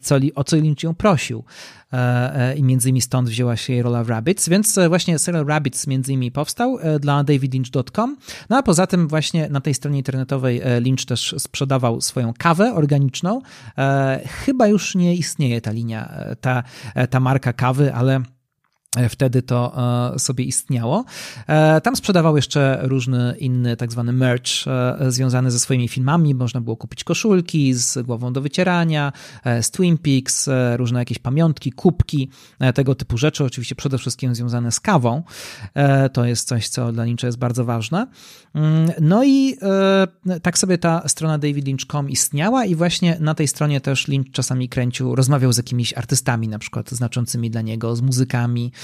co, o co Lynch ją prosił. E, e, i między innymi stąd wzięła się jej rola w Rabbits, więc e, właśnie serial Rabbits między innymi powstał dla davidlynch.com, no a poza tym właśnie na tej stronie internetowej Lynch też sprzedawał swoją kawę organiczną. Chyba już nie istnieje ta linia, ta, ta marka kawy, ale wtedy to e, sobie istniało. E, tam sprzedawał jeszcze różny inny tak zwany merch związany ze swoimi filmami. Można było kupić koszulki z głową do wycierania, z Twin Peaks, różne jakieś pamiątki, kubki, tego typu rzeczy. Oczywiście przede wszystkim związane z kawą. To jest coś, co dla Lyncha jest bardzo ważne. Mm, no i tak sobie ta strona davidlynch.com istniała i właśnie na tej stronie też Lynch czasami kręcił, rozmawiał z jakimiś artystami, na przykład znaczącymi dla niego, z muzykami, E,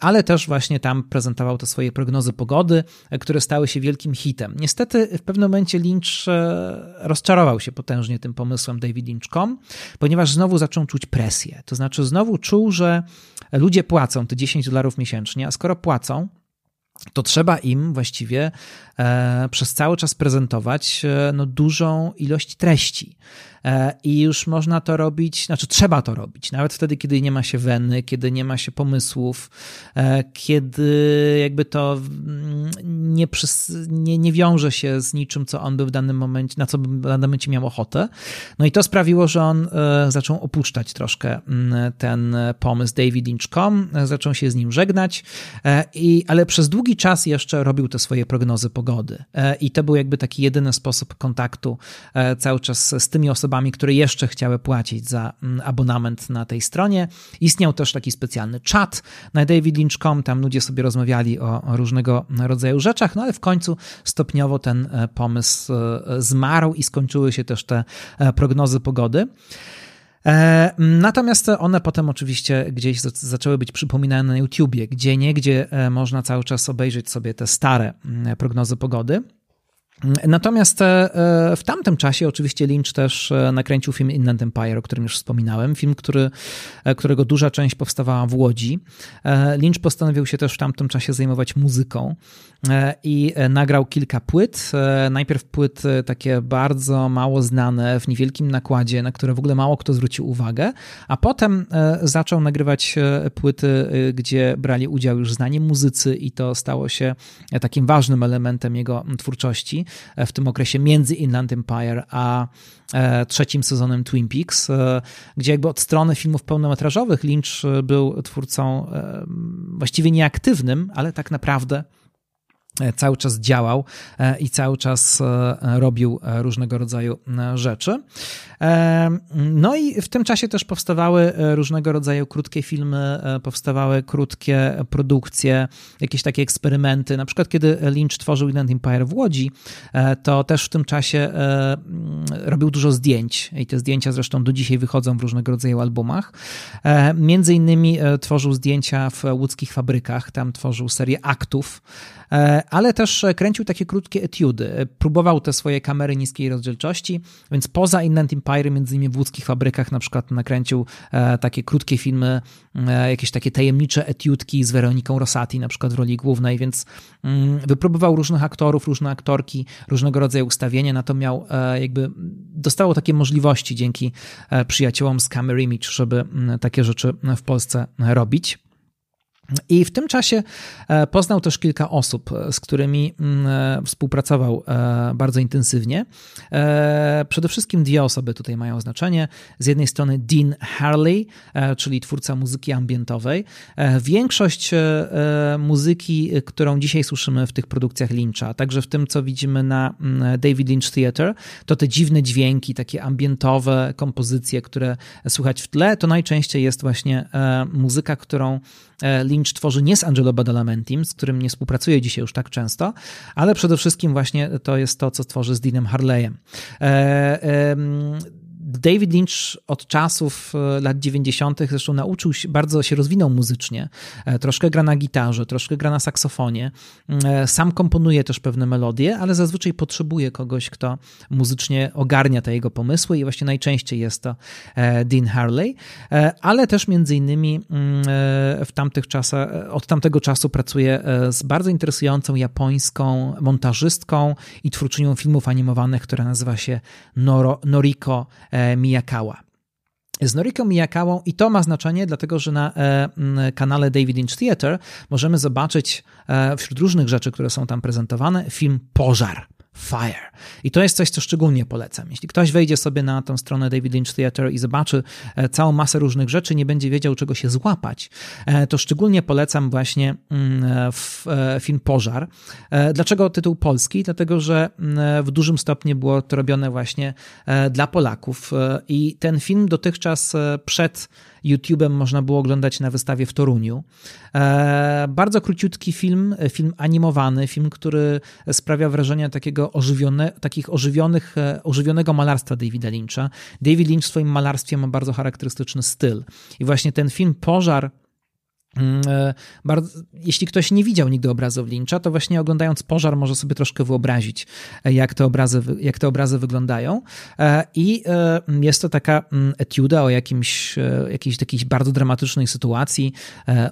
ale też właśnie tam prezentował te swoje prognozy pogody, e, które stały się wielkim hitem. Niestety w pewnym momencie Lynch e, rozczarował się potężnie tym pomysłem David Lynch.com, ponieważ znowu zaczął czuć presję. To znaczy znowu czuł, że ludzie płacą te 10 dolarów miesięcznie, a skoro płacą, to trzeba im właściwie e, przez cały czas prezentować e, no, dużą ilość treści. E, I już można to robić, znaczy trzeba to robić, nawet wtedy, kiedy nie ma się weny, kiedy nie ma się pomysłów, e, kiedy jakby to mm, nie, przys, nie, nie wiąże się z niczym, co on by w danym momencie, na co by w danym momencie miał ochotę. No i to sprawiło, że on e, zaczął opuszczać troszkę mm, ten pomysł David zaczął się z nim żegnać, i, ale przez długi czas jeszcze robił te swoje prognozy pogody. I to był jakby taki jedyny sposób kontaktu cały czas z tymi osobami, osobami, które jeszcze chciały płacić za mm, abonament na tej stronie. Istniał też taki specjalny czat na davidlynch.com, tam ludzie sobie rozmawiali o, różnego rodzaju rzeczach, no ale w końcu stopniowo ten e, pomysł e, zmarł i skończyły się też te e, prognozy pogody. Natomiast one potem oczywiście gdzieś zaczęły być przypominane na YouTubie, gdzie niegdzie można cały czas obejrzeć sobie te stare mm, prognozy pogody. Natomiast e, e, w tamtym czasie oczywiście Lynch też e, nakręcił film Inland Empire, o którym już wspominałem. Film, który, którego duża część powstawała w Łodzi. Lynch postanowił się też w tamtym czasie zajmować muzyką i nagrał kilka płyt. Najpierw płyty takie bardzo mało znane, w niewielkim nakładzie, na które w ogóle mało kto zwrócił uwagę, a potem zaczął nagrywać płyty, gdzie brali udział już znani muzycy i to stało się takim ważnym elementem jego twórczości. E, w tym okresie między Inland Empire a e, trzecim sezonem Twin Peaks, e, gdzie jakby od strony filmów pełnometrażowych Lynch był twórcą właściwie nieaktywnym, ale tak naprawdę cały czas działał i cały czas robił różnego rodzaju rzeczy. No i w tym czasie też powstawały e, różnego rodzaju krótkie filmy, e, powstawały krótkie produkcje, jakieś takie eksperymenty. Na przykład, kiedy Lynch tworzył Inland Empire w Łodzi, e, to też w tym czasie robił dużo zdjęć i te zdjęcia zresztą do dzisiaj wychodzą w różnego rodzaju albumach. Między innymi tworzył zdjęcia w łódzkich fabrykach, tam tworzył serię aktów, ale też kręcił takie krótkie etiudy. Próbował te swoje kamery niskiej rozdzielczości, więc poza Inland Empire między innymi w łódzkich fabrykach na przykład nakręcił e, takie krótkie filmy, e, jakieś takie tajemnicze etiutki z Weroniką Rosati na przykład w roli głównej, więc mm, wypróbował różnych aktorów, różne aktorki, różnego rodzaju ustawienia, na to miał e, jakby, dostało takie możliwości dzięki przyjaciołom z Camera Image, żeby mm, takie rzeczy w Polsce robić. I w tym czasie e, poznał też kilka osób, e, z którymi mm, e, współpracował bardzo intensywnie. Przede wszystkim dwie osoby tutaj mają znaczenie. Z jednej strony Dean Harley, czyli twórca muzyki ambientowej. Większość muzyki, którą dzisiaj słyszymy w tych produkcjach Lyncha, także w tym, co widzimy na mm, David Lynch Theatre, to te dziwne dźwięki, takie ambientowe kompozycje, które słychać w tle, to najczęściej jest właśnie muzyka, którą Lynch Lynch tworzy nie z Angelo Badalamenti, z którym nie współpracuje dzisiaj już tak często, ale przede wszystkim właśnie to jest to, co tworzy z Deanem Harleyem. David Lynch od czasów e, lat 90. zresztą nauczył się, bardzo się rozwinął muzycznie. E, troszkę gra na gitarze, troszkę gra na saksofonie. E, sam komponuje też pewne melodie, ale zazwyczaj potrzebuje kogoś, kto muzycznie ogarnia te jego pomysły i właśnie najczęściej jest to Dean Harley, ale też między innymi mm, w tamtych czasach, od tamtego czasu pracuje z bardzo interesującą japońską montażystką i twórczynią filmów animowanych, która nazywa się Noro, Noriko Miyakawa z Noriko Miyakawą i to ma znaczenie, dlatego że na e, kanale David Lynch Theatre możemy zobaczyć e, wśród różnych rzeczy, które są tam prezentowane, film Pożar. Fire. I to jest coś, co szczególnie polecam. Jeśli ktoś wejdzie sobie na tą stronę David Lynch Theatre i zobaczy e, całą masę różnych rzeczy, nie będzie wiedział, czego się złapać, e, to szczególnie polecam właśnie mm, e, film Pożar. Dlaczego tytuł polski? Dlatego, że mm, w dużym stopniu było to robione właśnie dla Polaków i ten film dotychczas przed YouTube'em można było oglądać na wystawie w Toruniu. E, bardzo króciutki film, film animowany, film, który sprawia wrażenie takiego ożywione, takich ożywionych, e, ożywionego malarstwa Davida Lyncha. David Lynch w swoim malarstwie ma bardzo charakterystyczny styl. I właśnie ten film Pożar e, bardzo, jeśli ktoś nie widział nigdy obrazów Lyncha, to właśnie oglądając pożar może sobie troszkę wyobrazić, e, jak te obrazy, jak te obrazy wyglądają. E, I jest to taka mm, etiuda o jakimś, jakiejś takiej bardzo dramatycznej sytuacji,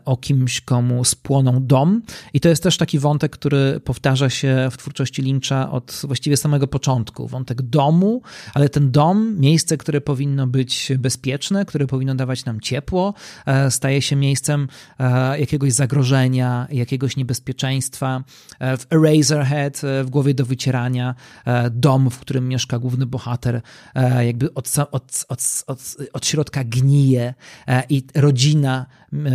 o kimś, komu spłonął dom. I to jest też taki wątek, który powtarza się w twórczości Lyncha od właściwie samego początku. Wątek domu, ale ten dom, miejsce, które powinno być bezpieczne, które powinno dawać nam ciepło, staje się miejscem E, jakiegoś zagrożenia, jakiegoś niebezpieczeństwa. E, w Eraserhead, e, w głowie do wycierania, dom, w którym mieszka główny bohater, jakby od, od, od, od, od środka gnije i rodzina,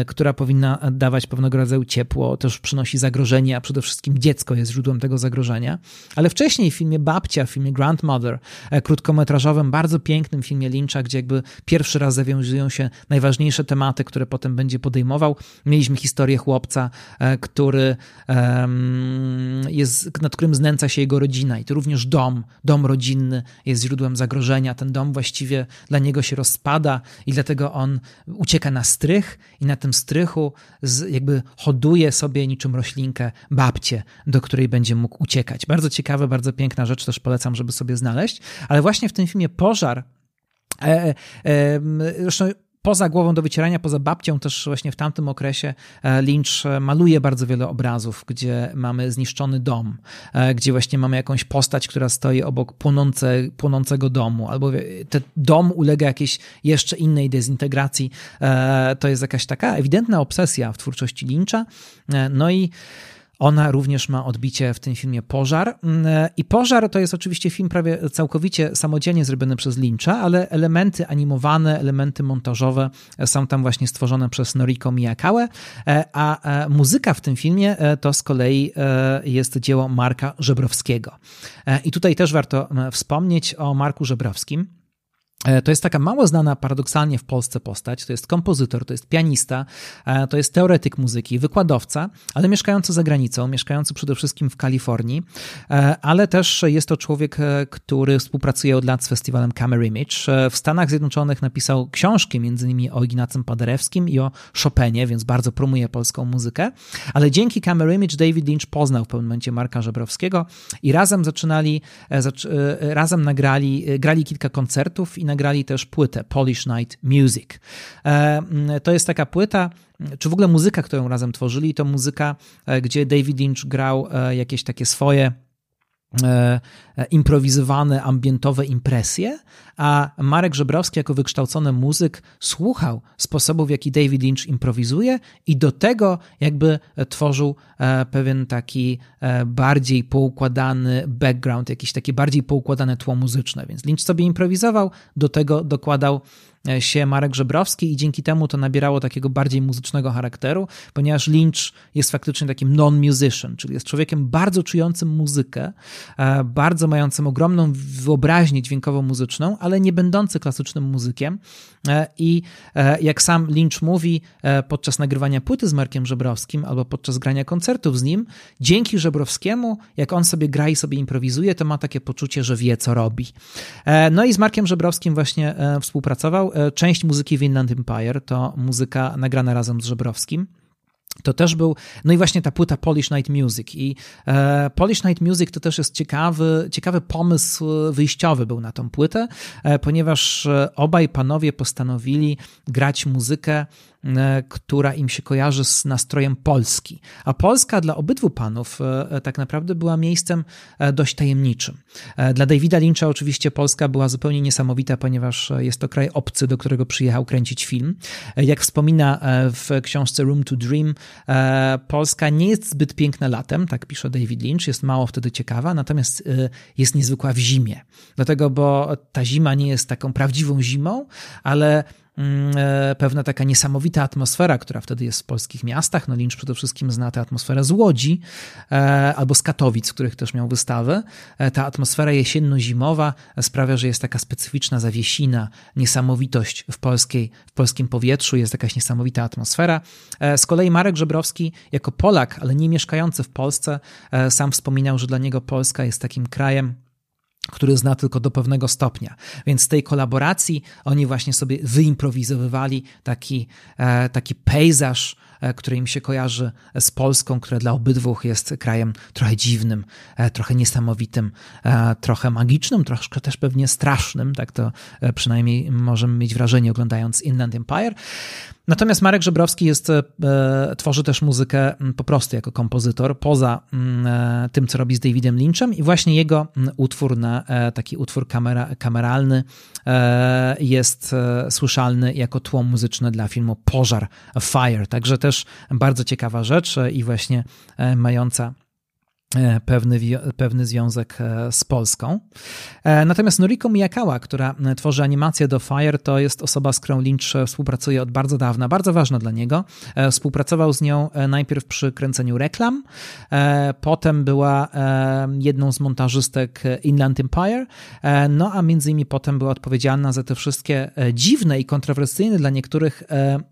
która powinna dawać pewnego rodzaju ciepło, też przynosi zagrożenie, a przede wszystkim dziecko jest źródłem tego zagrożenia. Ale wcześniej w filmie Babcia, w filmie Grandmother, krótkometrażowym, bardzo pięknym filmie Lyncha, gdzie jakby pierwszy raz zawiązują się najważniejsze tematy, które potem będzie podejmował, Mieliśmy historię chłopca, e, który jest, nad którym znęca się jego rodzina i to również dom, dom rodzinny jest źródłem zagrożenia. Ten dom właściwie dla niego się rozpada i dlatego on ucieka na strych i na tym strychu jakby hoduje sobie niczym roślinkę babcię, do której będzie mógł uciekać. Bardzo ciekawe, bardzo piękna rzecz, też polecam, żeby sobie znaleźć. Ale właśnie w tym filmie Pożar e, e, e zresztą poza głową do wycierania, poza babcią, też właśnie w tamtym okresie e, Lynch e, maluje bardzo wiele obrazów, gdzie mamy zniszczony dom, e, gdzie właśnie mamy jakąś postać, która stoi obok płonące, płonącego domu, albo ten dom ulega jakiejś jeszcze innej dezintegracji. To jest jakaś taka ewidentna obsesja w twórczości Lyncha. No i ona również ma odbicie w tym filmie Pożar. Mm, I Pożar to jest oczywiście film prawie całkowicie samodzielnie zrobiony przez Lyncha, ale elementy animowane, elementy montażowe są tam właśnie stworzone przez Noriko Miyakawa, e, a e, muzyka w tym filmie e, to z kolei jest dzieło Marka Żebrowskiego. I tutaj też warto wspomnieć o Marku Żebrowskim. E, to jest taka mało znana paradoksalnie w Polsce postać. To jest kompozytor, to jest pianista, e, to jest teoretyk muzyki, wykładowca, ale mieszkający za granicą, mieszkający przede wszystkim w Kalifornii, e, ale też jest to człowiek, który współpracuje od lat z festiwalem Camera Image. W Stanach Zjednoczonych napisał książki, innymi o Ignacym Paderewskim i o Chopinie, więc bardzo promuje polską muzykę. Ale dzięki Camera Image David Lynch poznał w pewnym momencie Marka Żebrowskiego i razem zaczynali, razem nagrali, grali kilka koncertów i nagrali też płytę Polish Night Music. E, to jest taka płyta, czy w ogóle muzyka, którą razem tworzyli, to muzyka, e, gdzie David Lynch grał e, jakieś takie swoje improwizowane, ambientowe impresje, a Marek Żebrowski jako wykształcony muzyk słuchał sposobów, w jaki David Lynch improwizuje i do tego jakby tworzył e, pewien taki bardziej poukładany background, jakieś takie bardziej poukładane tło muzyczne. Więc Lynch sobie improwizował, do tego dokładał E, się Marek Żebrowski i dzięki temu to nabierało takiego bardziej muzycznego charakteru, ponieważ Lynch jest faktycznie takim non-musician, czyli jest człowiekiem bardzo czującym muzykę, e, bardzo mającym ogromną wyobraźnię dźwiękowo-muzyczną, ale nie będący klasycznym muzykiem. E, I jak sam Lynch mówi podczas nagrywania płyty z Markiem Żebrowskim albo podczas grania koncertów z nim, dzięki Żebrowskiemu, jak on sobie gra i sobie improwizuje, to ma takie poczucie, że wie, co robi. No i z Markiem Żebrowskim właśnie współpracował. E, część muzyki w Inland Empire to muzyka nagrana razem z Żebrowskim. To też był, no i właśnie ta płyta Polish Night Music. I e, Polish Night Music to też jest ciekawy, ciekawy pomysł wyjściowy był na tą płytę, e, ponieważ e, obaj panowie postanowili grać muzykę która im się kojarzy z nastrojem Polski. A Polska dla obydwu panów e, e, tak naprawdę była miejscem dość tajemniczym. Dla Davida Lyncha oczywiście Polska była zupełnie niesamowita, ponieważ jest to kraj obcy, do którego przyjechał kręcić film. Jak wspomina w książce Room to Dream, Polska nie jest zbyt piękna latem, tak pisze David Lynch, jest mało wtedy ciekawa, natomiast jest niezwykła w zimie. Dlatego, bo ta zima nie jest taką prawdziwą zimą, ale e, pewna taka niesamowita atmosfera, która wtedy jest w polskich miastach. No Lynch przede wszystkim zna tę atmosferę z Łodzi e, albo z Katowic, w których też miał wystawę. E, ta atmosfera jesienno-zimowa sprawia, że jest taka specyficzna zawiesina, niesamowitość w, polskiej, w polskim powietrzu, jest jakaś niesamowita atmosfera. Z kolei Marek Żebrowski, jako Polak, ale nie mieszkający w Polsce, sam wspominał, że dla niego Polska jest takim krajem, który zna tylko do pewnego stopnia. Więc z tej kolaboracji oni właśnie sobie wyimprowizowywali taki, e, taki pejzaż, e, który im się kojarzy z Polską, która dla obydwu jest krajem trochę dziwnym, e, trochę niesamowitym, trochę magicznym, troszkę też pewnie strasznym. Tak to przynajmniej możemy mieć wrażenie oglądając Inland Empire. Natomiast Marek Żebrowski jest, e, tworzy też muzykę po prostu jako kompozytor, poza e, tym, co robi z Davidem Lynchem i właśnie jego utwór, na, e, taki utwór kamera, kameralny jest słyszalny jako tło muzyczne dla filmu Pożar, Fire. Także też bardzo ciekawa rzecz i właśnie mająca pewny, pewny związek e, z Polską. E, natomiast Noriko Miyakawa, która tworzy animację do Fire, to jest osoba, z którą Lynch współpracuje od bardzo dawna, bardzo ważna dla niego. Współpracował z nią najpierw przy kręceniu reklam, potem była jedną z montażystek Inland Empire, no a między innymi potem była odpowiedzialna za te wszystkie dziwne i kontrowersyjne dla niektórych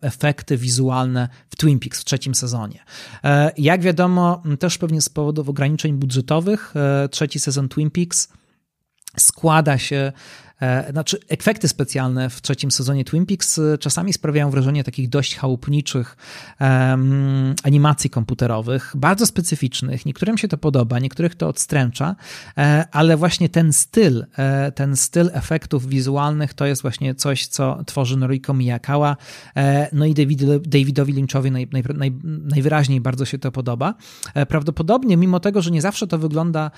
efekty wizualne w Twin Peaks w trzecim sezonie. Jak wiadomo, też pewnie z powodów ograniczeń ograniczeń budżetowych. E, trzeci sezon Twin Peaks składa się znaczy, efekty specjalne w trzecim sezonie Twin Peaks e, czasami sprawiają wrażenie takich dość chałupniczych um, animacji komputerowych, bardzo specyficznych. Niektórym się to podoba, niektórych to odstręcza, e, ale właśnie ten styl, ten styl efektów wizualnych to jest właśnie coś, co tworzy Noriko Miyakawa. No i David, Davidowi Lynchowi naj, naj, naj, najwyraźniej bardzo się to podoba. Prawdopodobnie, mimo tego, że nie zawsze to wygląda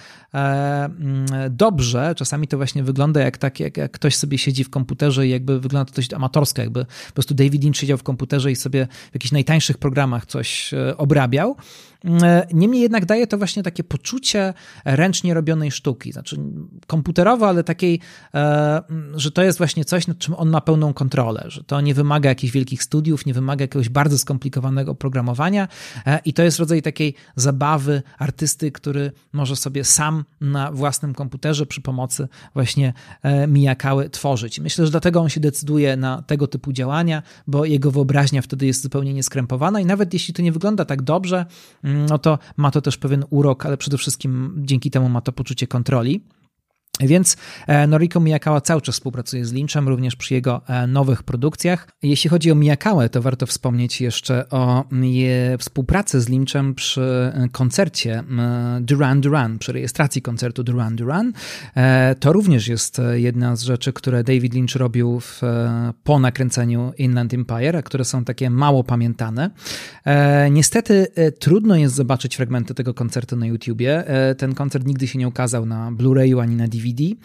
dobrze, czasami to właśnie wygląda jak takie jak, jak ktoś sobie siedzi w komputerze i jakby wygląda to dość amatorsko, jakby po prostu David Lynch siedział w komputerze i sobie w jakichś najtańszych programach coś e, obrabiał. E, niemniej jednak daje to właśnie takie poczucie ręcznie robionej sztuki, znaczy komputerowo, ale takiej, e, że to jest właśnie coś, nad czym on ma pełną kontrolę, że to nie wymaga jakichś wielkich studiów, nie wymaga jakiegoś bardzo skomplikowanego programowania i to jest rodzaj takiej zabawy artysty, który może sobie sam na własnym komputerze przy pomocy właśnie Miyakały tworzyć. Myślę, że dlatego on się decyduje na tego typu działania, bo jego wyobraźnia wtedy jest zupełnie nieskrępowana i nawet jeśli to nie wygląda tak dobrze, no to ma to też pewien urok, ale przede wszystkim dzięki temu ma to poczucie kontroli. Więc e, Noriko Miyakawa cały czas współpracuje z Lynchem, również przy jego e, nowych produkcjach. Jeśli chodzi o Miyakałę, to warto wspomnieć jeszcze o współpracy z Lynchem przy e, koncercie Duran Duran, przy rejestracji koncertu Duran Duran. To również jest jedna z rzeczy, które David Lynch robił w, po nakręceniu Inland Empire, które są takie mało pamiętane. Niestety trudno jest zobaczyć fragmenty tego koncertu na YouTubie. Ten koncert nigdy się nie ukazał na Blu-rayu ani na DVD. DVD,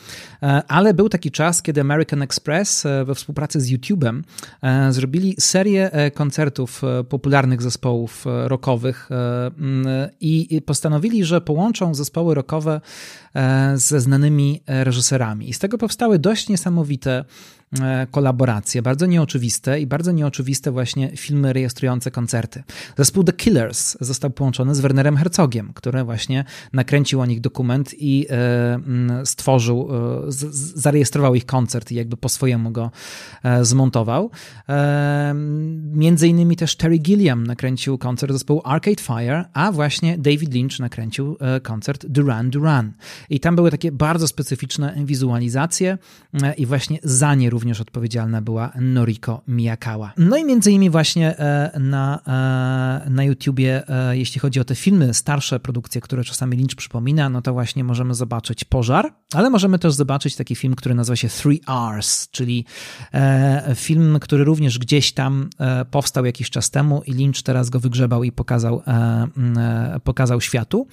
e, ale był taki czas, kiedy American Express e, we współpracy z YouTube'em e, zrobili serię koncertów popularnych zespołów rockowych i postanowili, że połączą zespoły rockowe ze znanymi reżyserami. I z tego powstały dość niesamowite kolaboracje, bardzo nieoczywiste i bardzo nieoczywiste właśnie filmy rejestrujące koncerty. Zespół The Killers został połączony z Wernerem Herzogiem, który właśnie nakręcił o nich dokument i e, stworzył, e, zarejestrował ich koncert i jakby po swojemu go zmontował. Między innymi też Terry Gilliam nakręcił koncert zespołu Arcade Fire, a właśnie David Lynch nakręcił koncert Duran Duran. I tam były takie bardzo specyficzne wizualizacje i właśnie za nie również odpowiedzialna była Noriko Miyakawa. No i między innymi właśnie e, na, e, na YouTubie, e, jeśli chodzi o te filmy, starsze produkcje, które czasami Lynch przypomina, no to właśnie możemy zobaczyć Pożar, ale możemy też zobaczyć taki film, który nazywa się Three Hours, czyli film, który również gdzieś tam powstał jakiś czas temu i Lynch teraz go wygrzebał i pokazał, pokazał światu.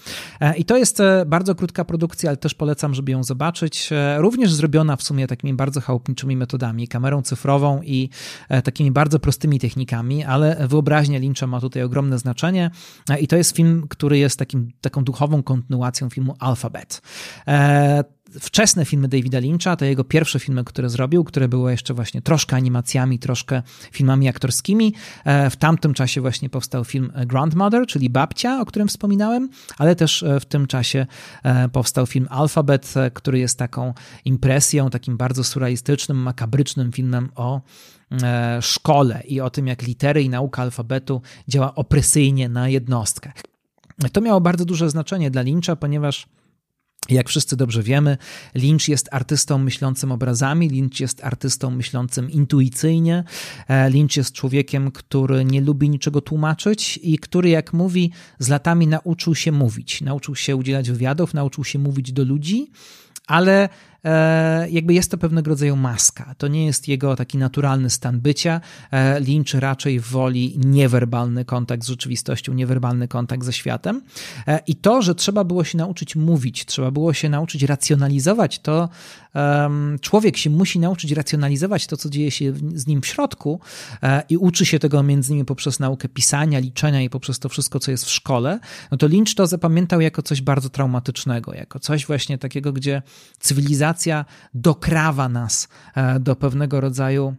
I to jest bardzo krótka produkcja, ale też polecam, żeby ją zobaczyć. Również zrobiona w sumie takimi bardzo chałupniczymi metodami, metodami, kamerą cyfrową i e, takimi bardzo prostymi technikami, ale wyobraźnia Lyncha ma tutaj ogromne znaczenie e, i to jest film, który jest takim, taką duchową kontynuacją filmu Alphabet. E, wczesne filmy Davida Lyncha, to jego pierwsze filmy, które zrobił, które były jeszcze właśnie troszkę animacjami, troszkę filmami aktorskimi. W tamtym czasie właśnie powstał film Grandmother, czyli Babcia, o którym wspominałem, ale też w tym czasie powstał film Alphabet, który jest taką impresją, takim bardzo surrealistycznym, makabrycznym filmem o e, szkole i o tym, jak litery i nauka alfabetu działa opresyjnie na jednostkę. To miało bardzo duże znaczenie dla Lyncha, ponieważ jak wszyscy dobrze wiemy, Lynch jest artystą myślącym obrazami, Lynch jest artystą myślącym intuicyjnie, e, Lynch jest człowiekiem, który nie lubi niczego tłumaczyć i który, jak mówi, z latami nauczył się mówić, nauczył się udzielać wywiadów, nauczył się mówić do ludzi, ale jakby jest to pewnego rodzaju maska. To nie jest jego taki naturalny stan bycia. E, Lynch raczej woli niewerbalny kontakt z rzeczywistością, niewerbalny kontakt ze światem. E, I to, że trzeba było się nauczyć mówić, trzeba było się nauczyć racjonalizować to, człowiek się musi nauczyć racjonalizować to, co dzieje się z nim w środku i uczy się tego między innymi poprzez naukę pisania, liczenia i poprzez to wszystko, co jest w szkole, no to Lynch to zapamiętał jako coś bardzo traumatycznego, jako coś właśnie takiego, gdzie cywilizacja cywilizacja dokrawa nas e, do pewnego rodzaju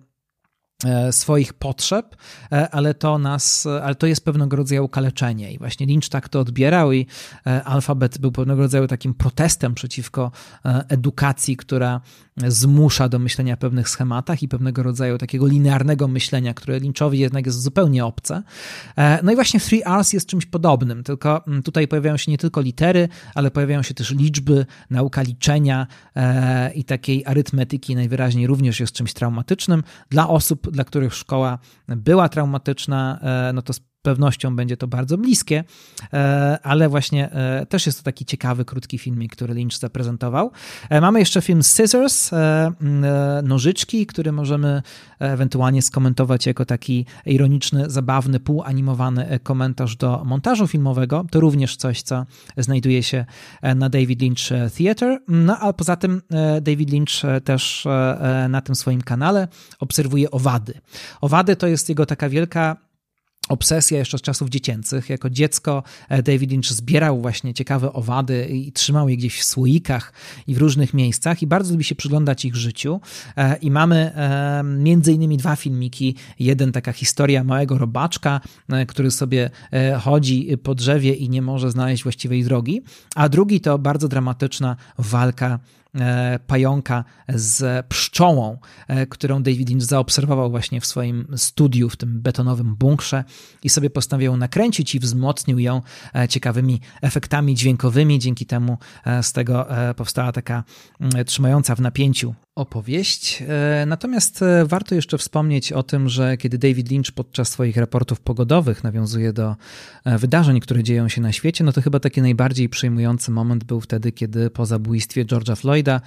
swoich potrzeb, e, ale to nas, ale to jest pewnego rodzaju kaleczenie i właśnie Lynch tak to odbierał i alfabet był pewnego rodzaju takim protestem przeciwko edukacji, która zmusza do myślenia pewnych schematach i pewnego rodzaju takiego linearnego myślenia, które Lynchowi jednak jest zupełnie obce. E, no i właśnie Three R's jest czymś podobnym, tylko mm, tutaj pojawiają się nie tylko litery, ale pojawiają się też liczby, nauka liczenia e, i takiej arytmetyki najwyraźniej również jest czymś traumatycznym. Dla osób, dla których szkoła była traumatyczna, e, no to pewnością będzie to bardzo bliskie, e, ale właśnie e, też jest to taki ciekawy, krótki filmik, który Lynch zaprezentował. E, mamy jeszcze film Scissors, nożyczki, który możemy ewentualnie skomentować jako taki ironiczny, zabawny, półanimowany komentarz do montażu filmowego. To również coś, co znajduje się na David Lynch Theater. No a poza tym David Lynch też na tym swoim kanale obserwuje owady. Owady to jest jego taka wielka obsesja jeszcze z czasów dziecięcych. Jako dziecko e, David Lynch zbierał właśnie ciekawe owady i trzymał je gdzieś w słoikach i w różnych miejscach i bardzo lubi się przyglądać ich życiu. E, I mamy e, między innymi dwa filmiki. Jeden taka historia małego robaczka, który sobie chodzi po drzewie i nie może znaleźć właściwej drogi, a drugi to bardzo dramatyczna walka pająka z pszczołą, którą David Lynch zaobserwował właśnie w swoim studiu, w tym betonowym bunkrze i sobie postanowił ją nakręcić i wzmocnił ją ciekawymi efektami dźwiękowymi. Dzięki temu z tego powstała taka mm, trzymająca w napięciu opowieść. E, natomiast e, warto jeszcze wspomnieć o tym, że kiedy David Lynch podczas swoich raportów pogodowych nawiązuje do e, wydarzeń, które dzieją się na świecie, no to chyba taki najbardziej przejmujący moment był wtedy, kiedy po zabójstwie George'a Floyda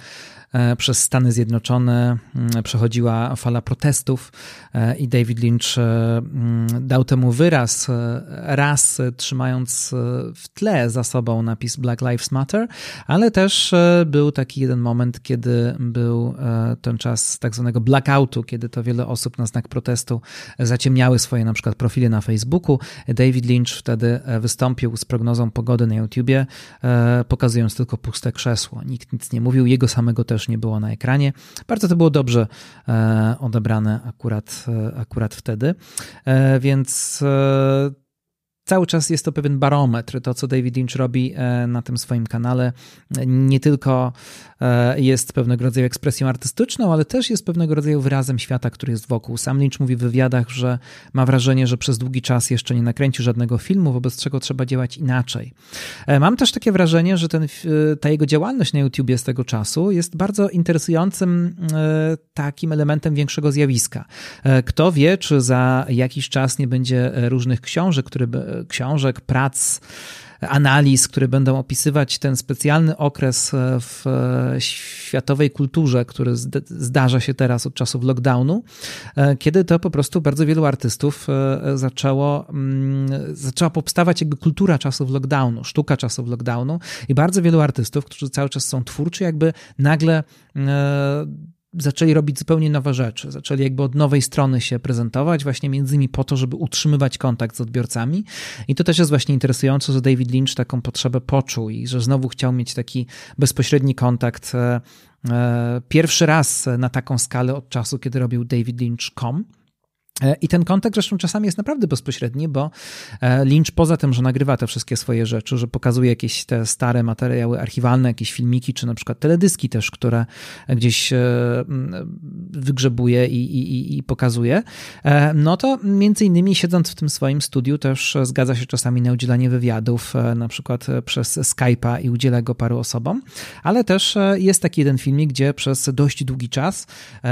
przez Stany Zjednoczone mm, przechodziła fala protestów i David Lynch mm, dał temu wyraz, raz trzymając w tle za sobą napis Black Lives Matter, ale też był taki jeden moment, kiedy był E, ten czas tak zwanego blackoutu, kiedy to wiele osób na znak protestu zaciemniały swoje na przykład profile na Facebooku. David Lynch wtedy e, wystąpił z prognozą pogody na YouTubie, e, pokazując tylko puste krzesło. Nikt nic nie mówił, jego samego też nie było na ekranie. Bardzo to było dobrze odebrane akurat, akurat wtedy, więc cały czas jest to pewien barometr, to co David Lynch robi na tym swoim kanale. Nie tylko E, jest pewnego rodzaju ekspresją artystyczną, ale też jest pewnego rodzaju wyrazem świata, który jest wokół. Sam Lynch mówi w wywiadach, że ma wrażenie, że przez długi czas jeszcze nie nakręcił żadnego filmu, wobec czego trzeba działać inaczej. E, mam też takie wrażenie, że ten, ta jego działalność na YouTubie z tego czasu jest bardzo interesującym e, takim elementem większego zjawiska. Kto wie, czy za jakiś czas nie będzie różnych książek, które, książek, prac, analiz, które będą opisywać ten specjalny okres e, w e, światowej kulturze, który zdarza się teraz od czasów lockdownu, e, kiedy to po prostu bardzo wielu artystów zaczęło, mm, zaczęła powstawać jakby kultura czasów lockdownu, sztuka czasów lockdownu i bardzo wielu artystów, którzy cały czas są twórczy, jakby nagle zaczęli robić zupełnie nowe rzeczy. Zaczęli jakby od nowej strony się prezentować, właśnie między innymi po to, żeby utrzymywać kontakt z odbiorcami. I to też jest właśnie interesujące, że David Lynch taką potrzebę poczuł i że znowu chciał mieć taki bezpośredni kontakt e, e, pierwszy raz na taką skalę od czasu, kiedy robił David Lynch.com. E, I ten kontakt zresztą czasami jest naprawdę bezpośredni, bo e, Lynch poza tym, że nagrywa te wszystkie swoje rzeczy, że pokazuje jakieś te stare materiały archiwalne, jakieś filmiki, czy na przykład teledyski też, które gdzieś e, wygrzebuje i, i, i pokazuje, no to między innymi siedząc w tym swoim studiu też zgadza się czasami na udzielanie wywiadów, na przykład przez Skype'a i udziela go paru osobom, ale też jest taki jeden filmik, gdzie przez dość długi czas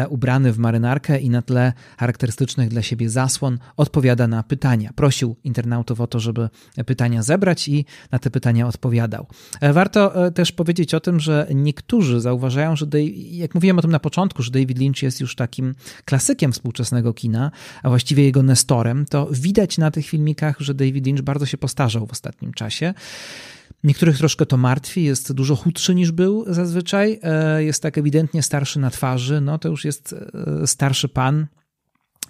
ubrany w marynarkę i na tle charakterystycznych dla siebie zasłon, odpowiada na pytania. Prosił internautów o to, żeby pytania zebrać i na te pytania odpowiadał. E, warto e, też powiedzieć o tym, że niektórzy zauważają, że jak mówiłem o tym na początku, że David Lynch jest już takim klasykiem współczesnego kina, a właściwie jego nestorem, to widać na tych filmikach, że David Lynch bardzo się postarzał w ostatnim czasie. Niektórych troszkę to martwi, jest dużo chudszy niż był zazwyczaj, e, jest tak ewidentnie starszy na twarzy, no to już jest starszy pan,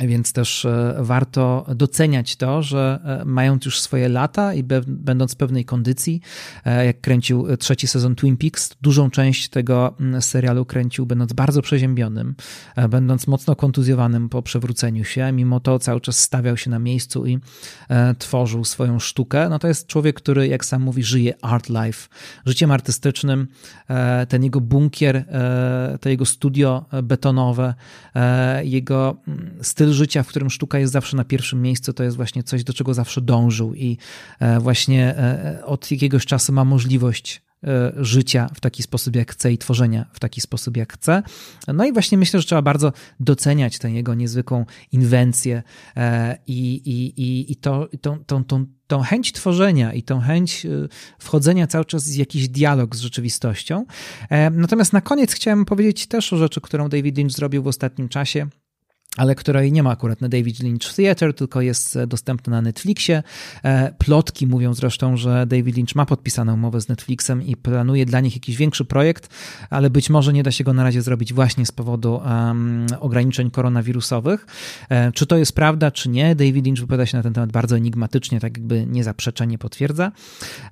więc też e, warto doceniać to, że e, mając już swoje lata i będąc w pewnej kondycji, e, jak kręcił trzeci sezon Twin Peaks, dużą część tego serialu kręcił będąc bardzo przeziębionym, będąc mocno kontuzjowanym po przewróceniu się, mimo to cały czas stawiał się na miejscu i tworzył swoją sztukę. No to jest człowiek, który, jak sam mówi, żyje art life, życiem artystycznym. Ten jego bunkier, to jego studio betonowe, jego styl styl życia, w którym sztuka jest zawsze na pierwszym miejscu, to jest właśnie coś, do czego zawsze dążył i e, właśnie e, od jakiegoś czasu ma możliwość e, życia w taki sposób, jak chce i tworzenia w taki sposób, jak chce. No i właśnie myślę, że trzeba bardzo doceniać tę jego niezwykłą inwencję i, i, i, i to, tą, tą, tą, tą chęć tworzenia i tą chęć wchodzenia cały czas w jakiś dialog z rzeczywistością. Natomiast na koniec chciałem powiedzieć też o rzeczy, którą David Lynch zrobił w ostatnim czasie ale której nie ma akurat na David Lynch Theater, tylko jest dostępna na Netflixie. E, plotki mówią zresztą, że David Lynch ma podpisaną umowę z Netflixem i planuje dla nich jakiś większy projekt, ale być może nie da się go na razie zrobić właśnie z powodu um, ograniczeń koronawirusowych. E, czy to jest prawda, czy nie? David Lynch wypowiada się na ten temat bardzo enigmatycznie, tak jakby nie zaprzecza, nie potwierdza.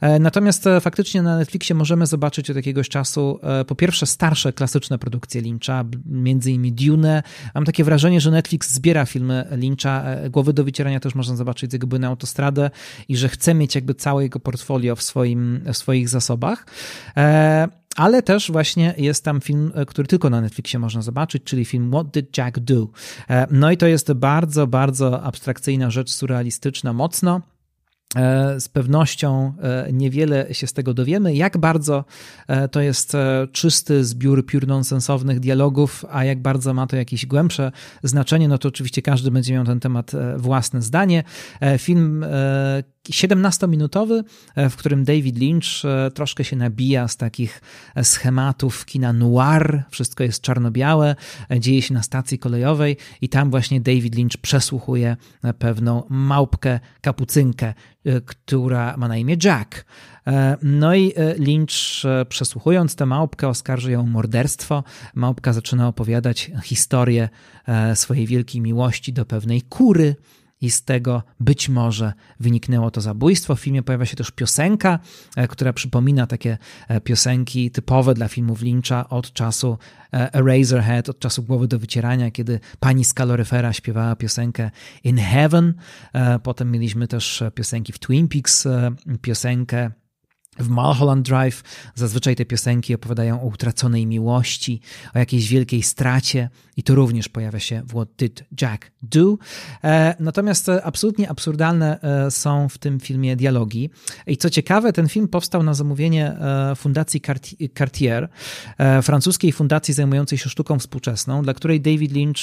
E, natomiast faktycznie na Netflixie możemy zobaczyć od jakiegoś czasu po pierwsze starsze, klasyczne produkcje Lyncha, między innymi Dune. Mam takie wrażenie, że Netflix zbiera filmy Lyncha. E, Głowy do wycierania też można zobaczyć z jego na autostradę i że chce mieć jakby całe jego portfolio w, swoim, w swoich zasobach. E, ale też właśnie jest tam film, który tylko na Netflixie można zobaczyć, czyli film What Did Jack Do? No i to jest bardzo, bardzo abstrakcyjna rzecz, surrealistyczna, mocno. E, z pewnością e, niewiele się z tego dowiemy, jak bardzo e, to jest czysty zbiór piór nonsensownych dialogów, a jak bardzo ma to jakieś głębsze znaczenie, no to oczywiście każdy będzie miał ten temat własne zdanie. Film 17-minutowy, w którym David Lynch troszkę się nabija z takich schematów kina noir, wszystko jest czarno-białe, dzieje się na stacji kolejowej i tam właśnie David Lynch przesłuchuje pewną małpkę, kapucynkę, która ma na imię Jack. E, no i Lynch, e, przesłuchując tę małpkę, oskarży ją o morderstwo. Małpka zaczyna opowiadać historię e, swojej wielkiej miłości do pewnej kury i z tego być może wyniknęło to zabójstwo. W filmie pojawia się też piosenka, e, która przypomina takie e, piosenki typowe dla filmów Lyncha od czasu e, Eraserhead, od czasu Głowy do wycierania, kiedy pani z kaloryfera śpiewała piosenkę In Heaven. Potem mieliśmy też piosenki w Twin Peaks, piosenkę w Mulholland Drive zazwyczaj te piosenki opowiadają o utraconej miłości, o jakiejś wielkiej stracie i to również pojawia się w What Did Jack Do. E, natomiast absolutnie absurdalne e, są w tym filmie dialogi. I co ciekawe, ten film powstał na zamówienie e, Fundacji Cartier, francuskiej fundacji zajmującej się sztuką współczesną, dla której David Lynch,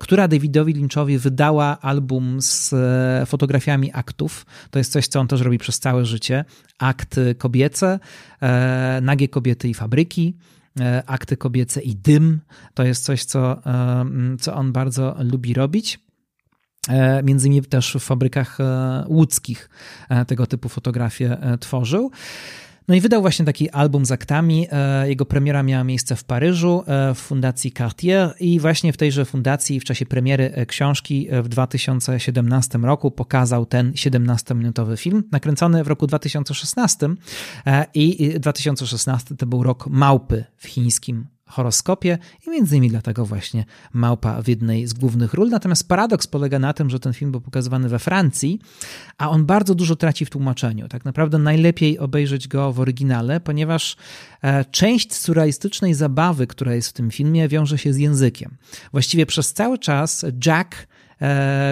która Davidowi Lynchowi wydała album z fotografiami aktów. To jest coś, co on też robi przez całe życie. Akty kobiece, e, nagie kobiety i fabryki, e, akty kobiece i dym. To jest coś, co, e, co on bardzo lubi robić. Między innymi też w fabrykach łódzkich tego typu fotografie tworzył. No i wydał właśnie taki album z aktami. E, jego premiera miała miejsce w Paryżu e, w Fundacji Cartier i właśnie w tejże fundacji w czasie premiery e, książki w 2017 roku pokazał ten 17-minutowy film, nakręcony w roku 2016 i 2016 to był rok małpy w chińskim horoskopie i między innymi dlatego właśnie małpa w jednej z głównych ról. Natomiast paradoks polega na tym, że ten film był pokazywany we Francji, a on bardzo dużo traci w tłumaczeniu. Tak naprawdę najlepiej obejrzeć go w oryginale, ponieważ e, część surrealistycznej zabawy, która jest w tym filmie, wiąże się z językiem. Właściwie przez cały czas Jack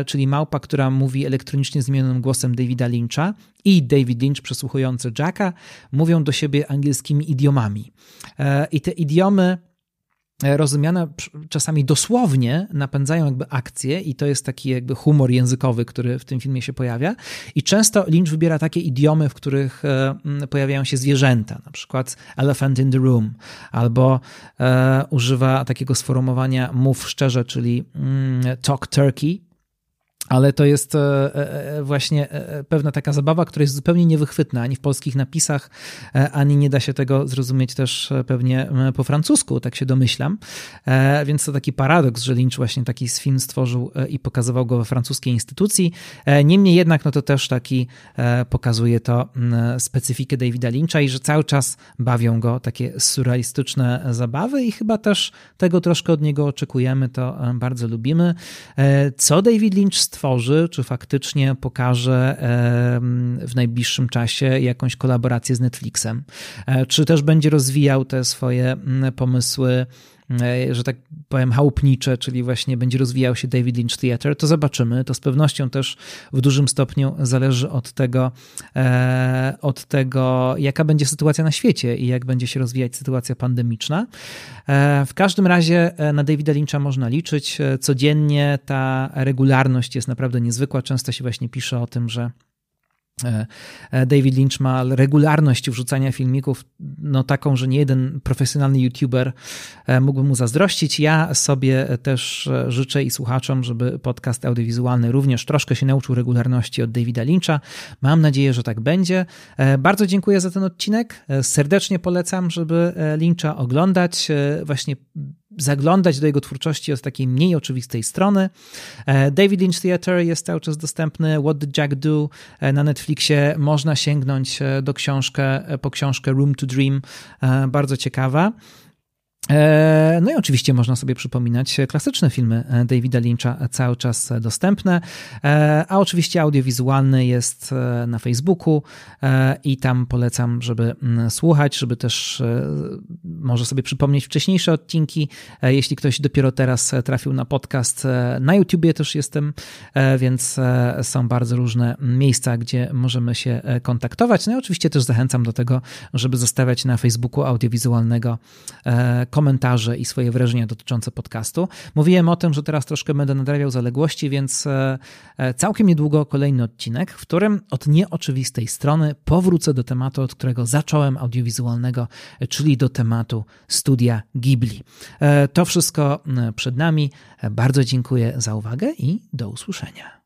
czyli małpa, która mówi elektronicznie zmienionym głosem Davida Lyncha i David Lynch przesłuchujący Jacka mówią do siebie angielskimi idiomami. E, I te idiomy E, rozumiane czasami dosłownie napędzają jakby akcję i to jest taki jakby humor językowy, który w tym filmie się pojawia. I często Lynch wybiera takie idiomy, w których e, pojawiają się zwierzęta, na przykład elephant in the room, albo e, używa takiego sformułowania mów szczerze, czyli mm, talk turkey, ale to jest e, e, e, właśnie pewna taka zabawa, która jest zupełnie niewychwytna ani w polskich napisach, ani nie da się tego zrozumieć też pewnie po francusku, tak się domyślam. Więc to taki paradoks, że Lynch właśnie taki film stworzył i pokazywał go we francuskiej instytucji. Niemniej jednak, no to też taki pokazuje to specyfikę Davida Lyncha i że cały czas bawią go takie surrealistyczne zabawy i chyba też tego troszkę od niego oczekujemy, to bardzo lubimy. Co David Lynch stworzył? Stworzy, czy faktycznie pokaże w najbliższym czasie jakąś kolaborację z Netflixem, e, czy też będzie rozwijał te swoje pomysły E, że tak powiem, chałupnicze, czyli właśnie będzie rozwijał się David Lynch Theatre, to zobaczymy. To z pewnością też w dużym stopniu zależy od tego, e, od tego, jaka będzie sytuacja na świecie i jak będzie się rozwijać sytuacja pandemiczna. E, w każdym razie na Davida Lyncha można liczyć. Codziennie ta regularność jest naprawdę niezwykła. Często się właśnie pisze o tym, że E, e, David Lynch ma regularność wrzucania filmików, no taką, że nie jeden profesjonalny youtuber e, mógłby mu zazdrościć. Ja sobie też życzę i słuchaczom, żeby podcast audiowizualny również troszkę się nauczył regularności od Davida Lyncha. Mam nadzieję, że tak będzie. Bardzo dziękuję za ten odcinek. Serdecznie polecam, żeby Lyncha oglądać. Właśnie zaglądać do jego twórczości od takiej mniej oczywistej strony. E, David Lynch Theater jest cały czas dostępny. What Did Jack Do e, na Netflixie. Można sięgnąć e, do książkę, po książkę Room to Dream. Bardzo ciekawa. E, no i oczywiście można sobie przypominać klasyczne filmy Davida Lyncha cały czas dostępne, e, a oczywiście audiowizualny jest e, na Facebooku i tam polecam, żeby mm, słuchać, żeby też może sobie przypomnieć wcześniejsze odcinki. Jeśli ktoś dopiero teraz trafił na podcast, na YouTubie też jestem, więc są bardzo różne miejsca, gdzie możemy się kontaktować. No i oczywiście też zachęcam do tego, żeby zostawiać na Facebooku audiowizualnego komentarze i swoje wrażenia dotyczące podcastu. Mówiłem o tym, że teraz troszkę będę nadrabiał zaległości, więc e, e, całkiem niedługo kolejny odcinek, w którym od nieoczywistej strony powrócę do tematu, od którego zacząłem audiowizualnego, czyli do tematu studia Ghibli. E, to wszystko przed nami. Bardzo dziękuję za uwagę i do usłyszenia.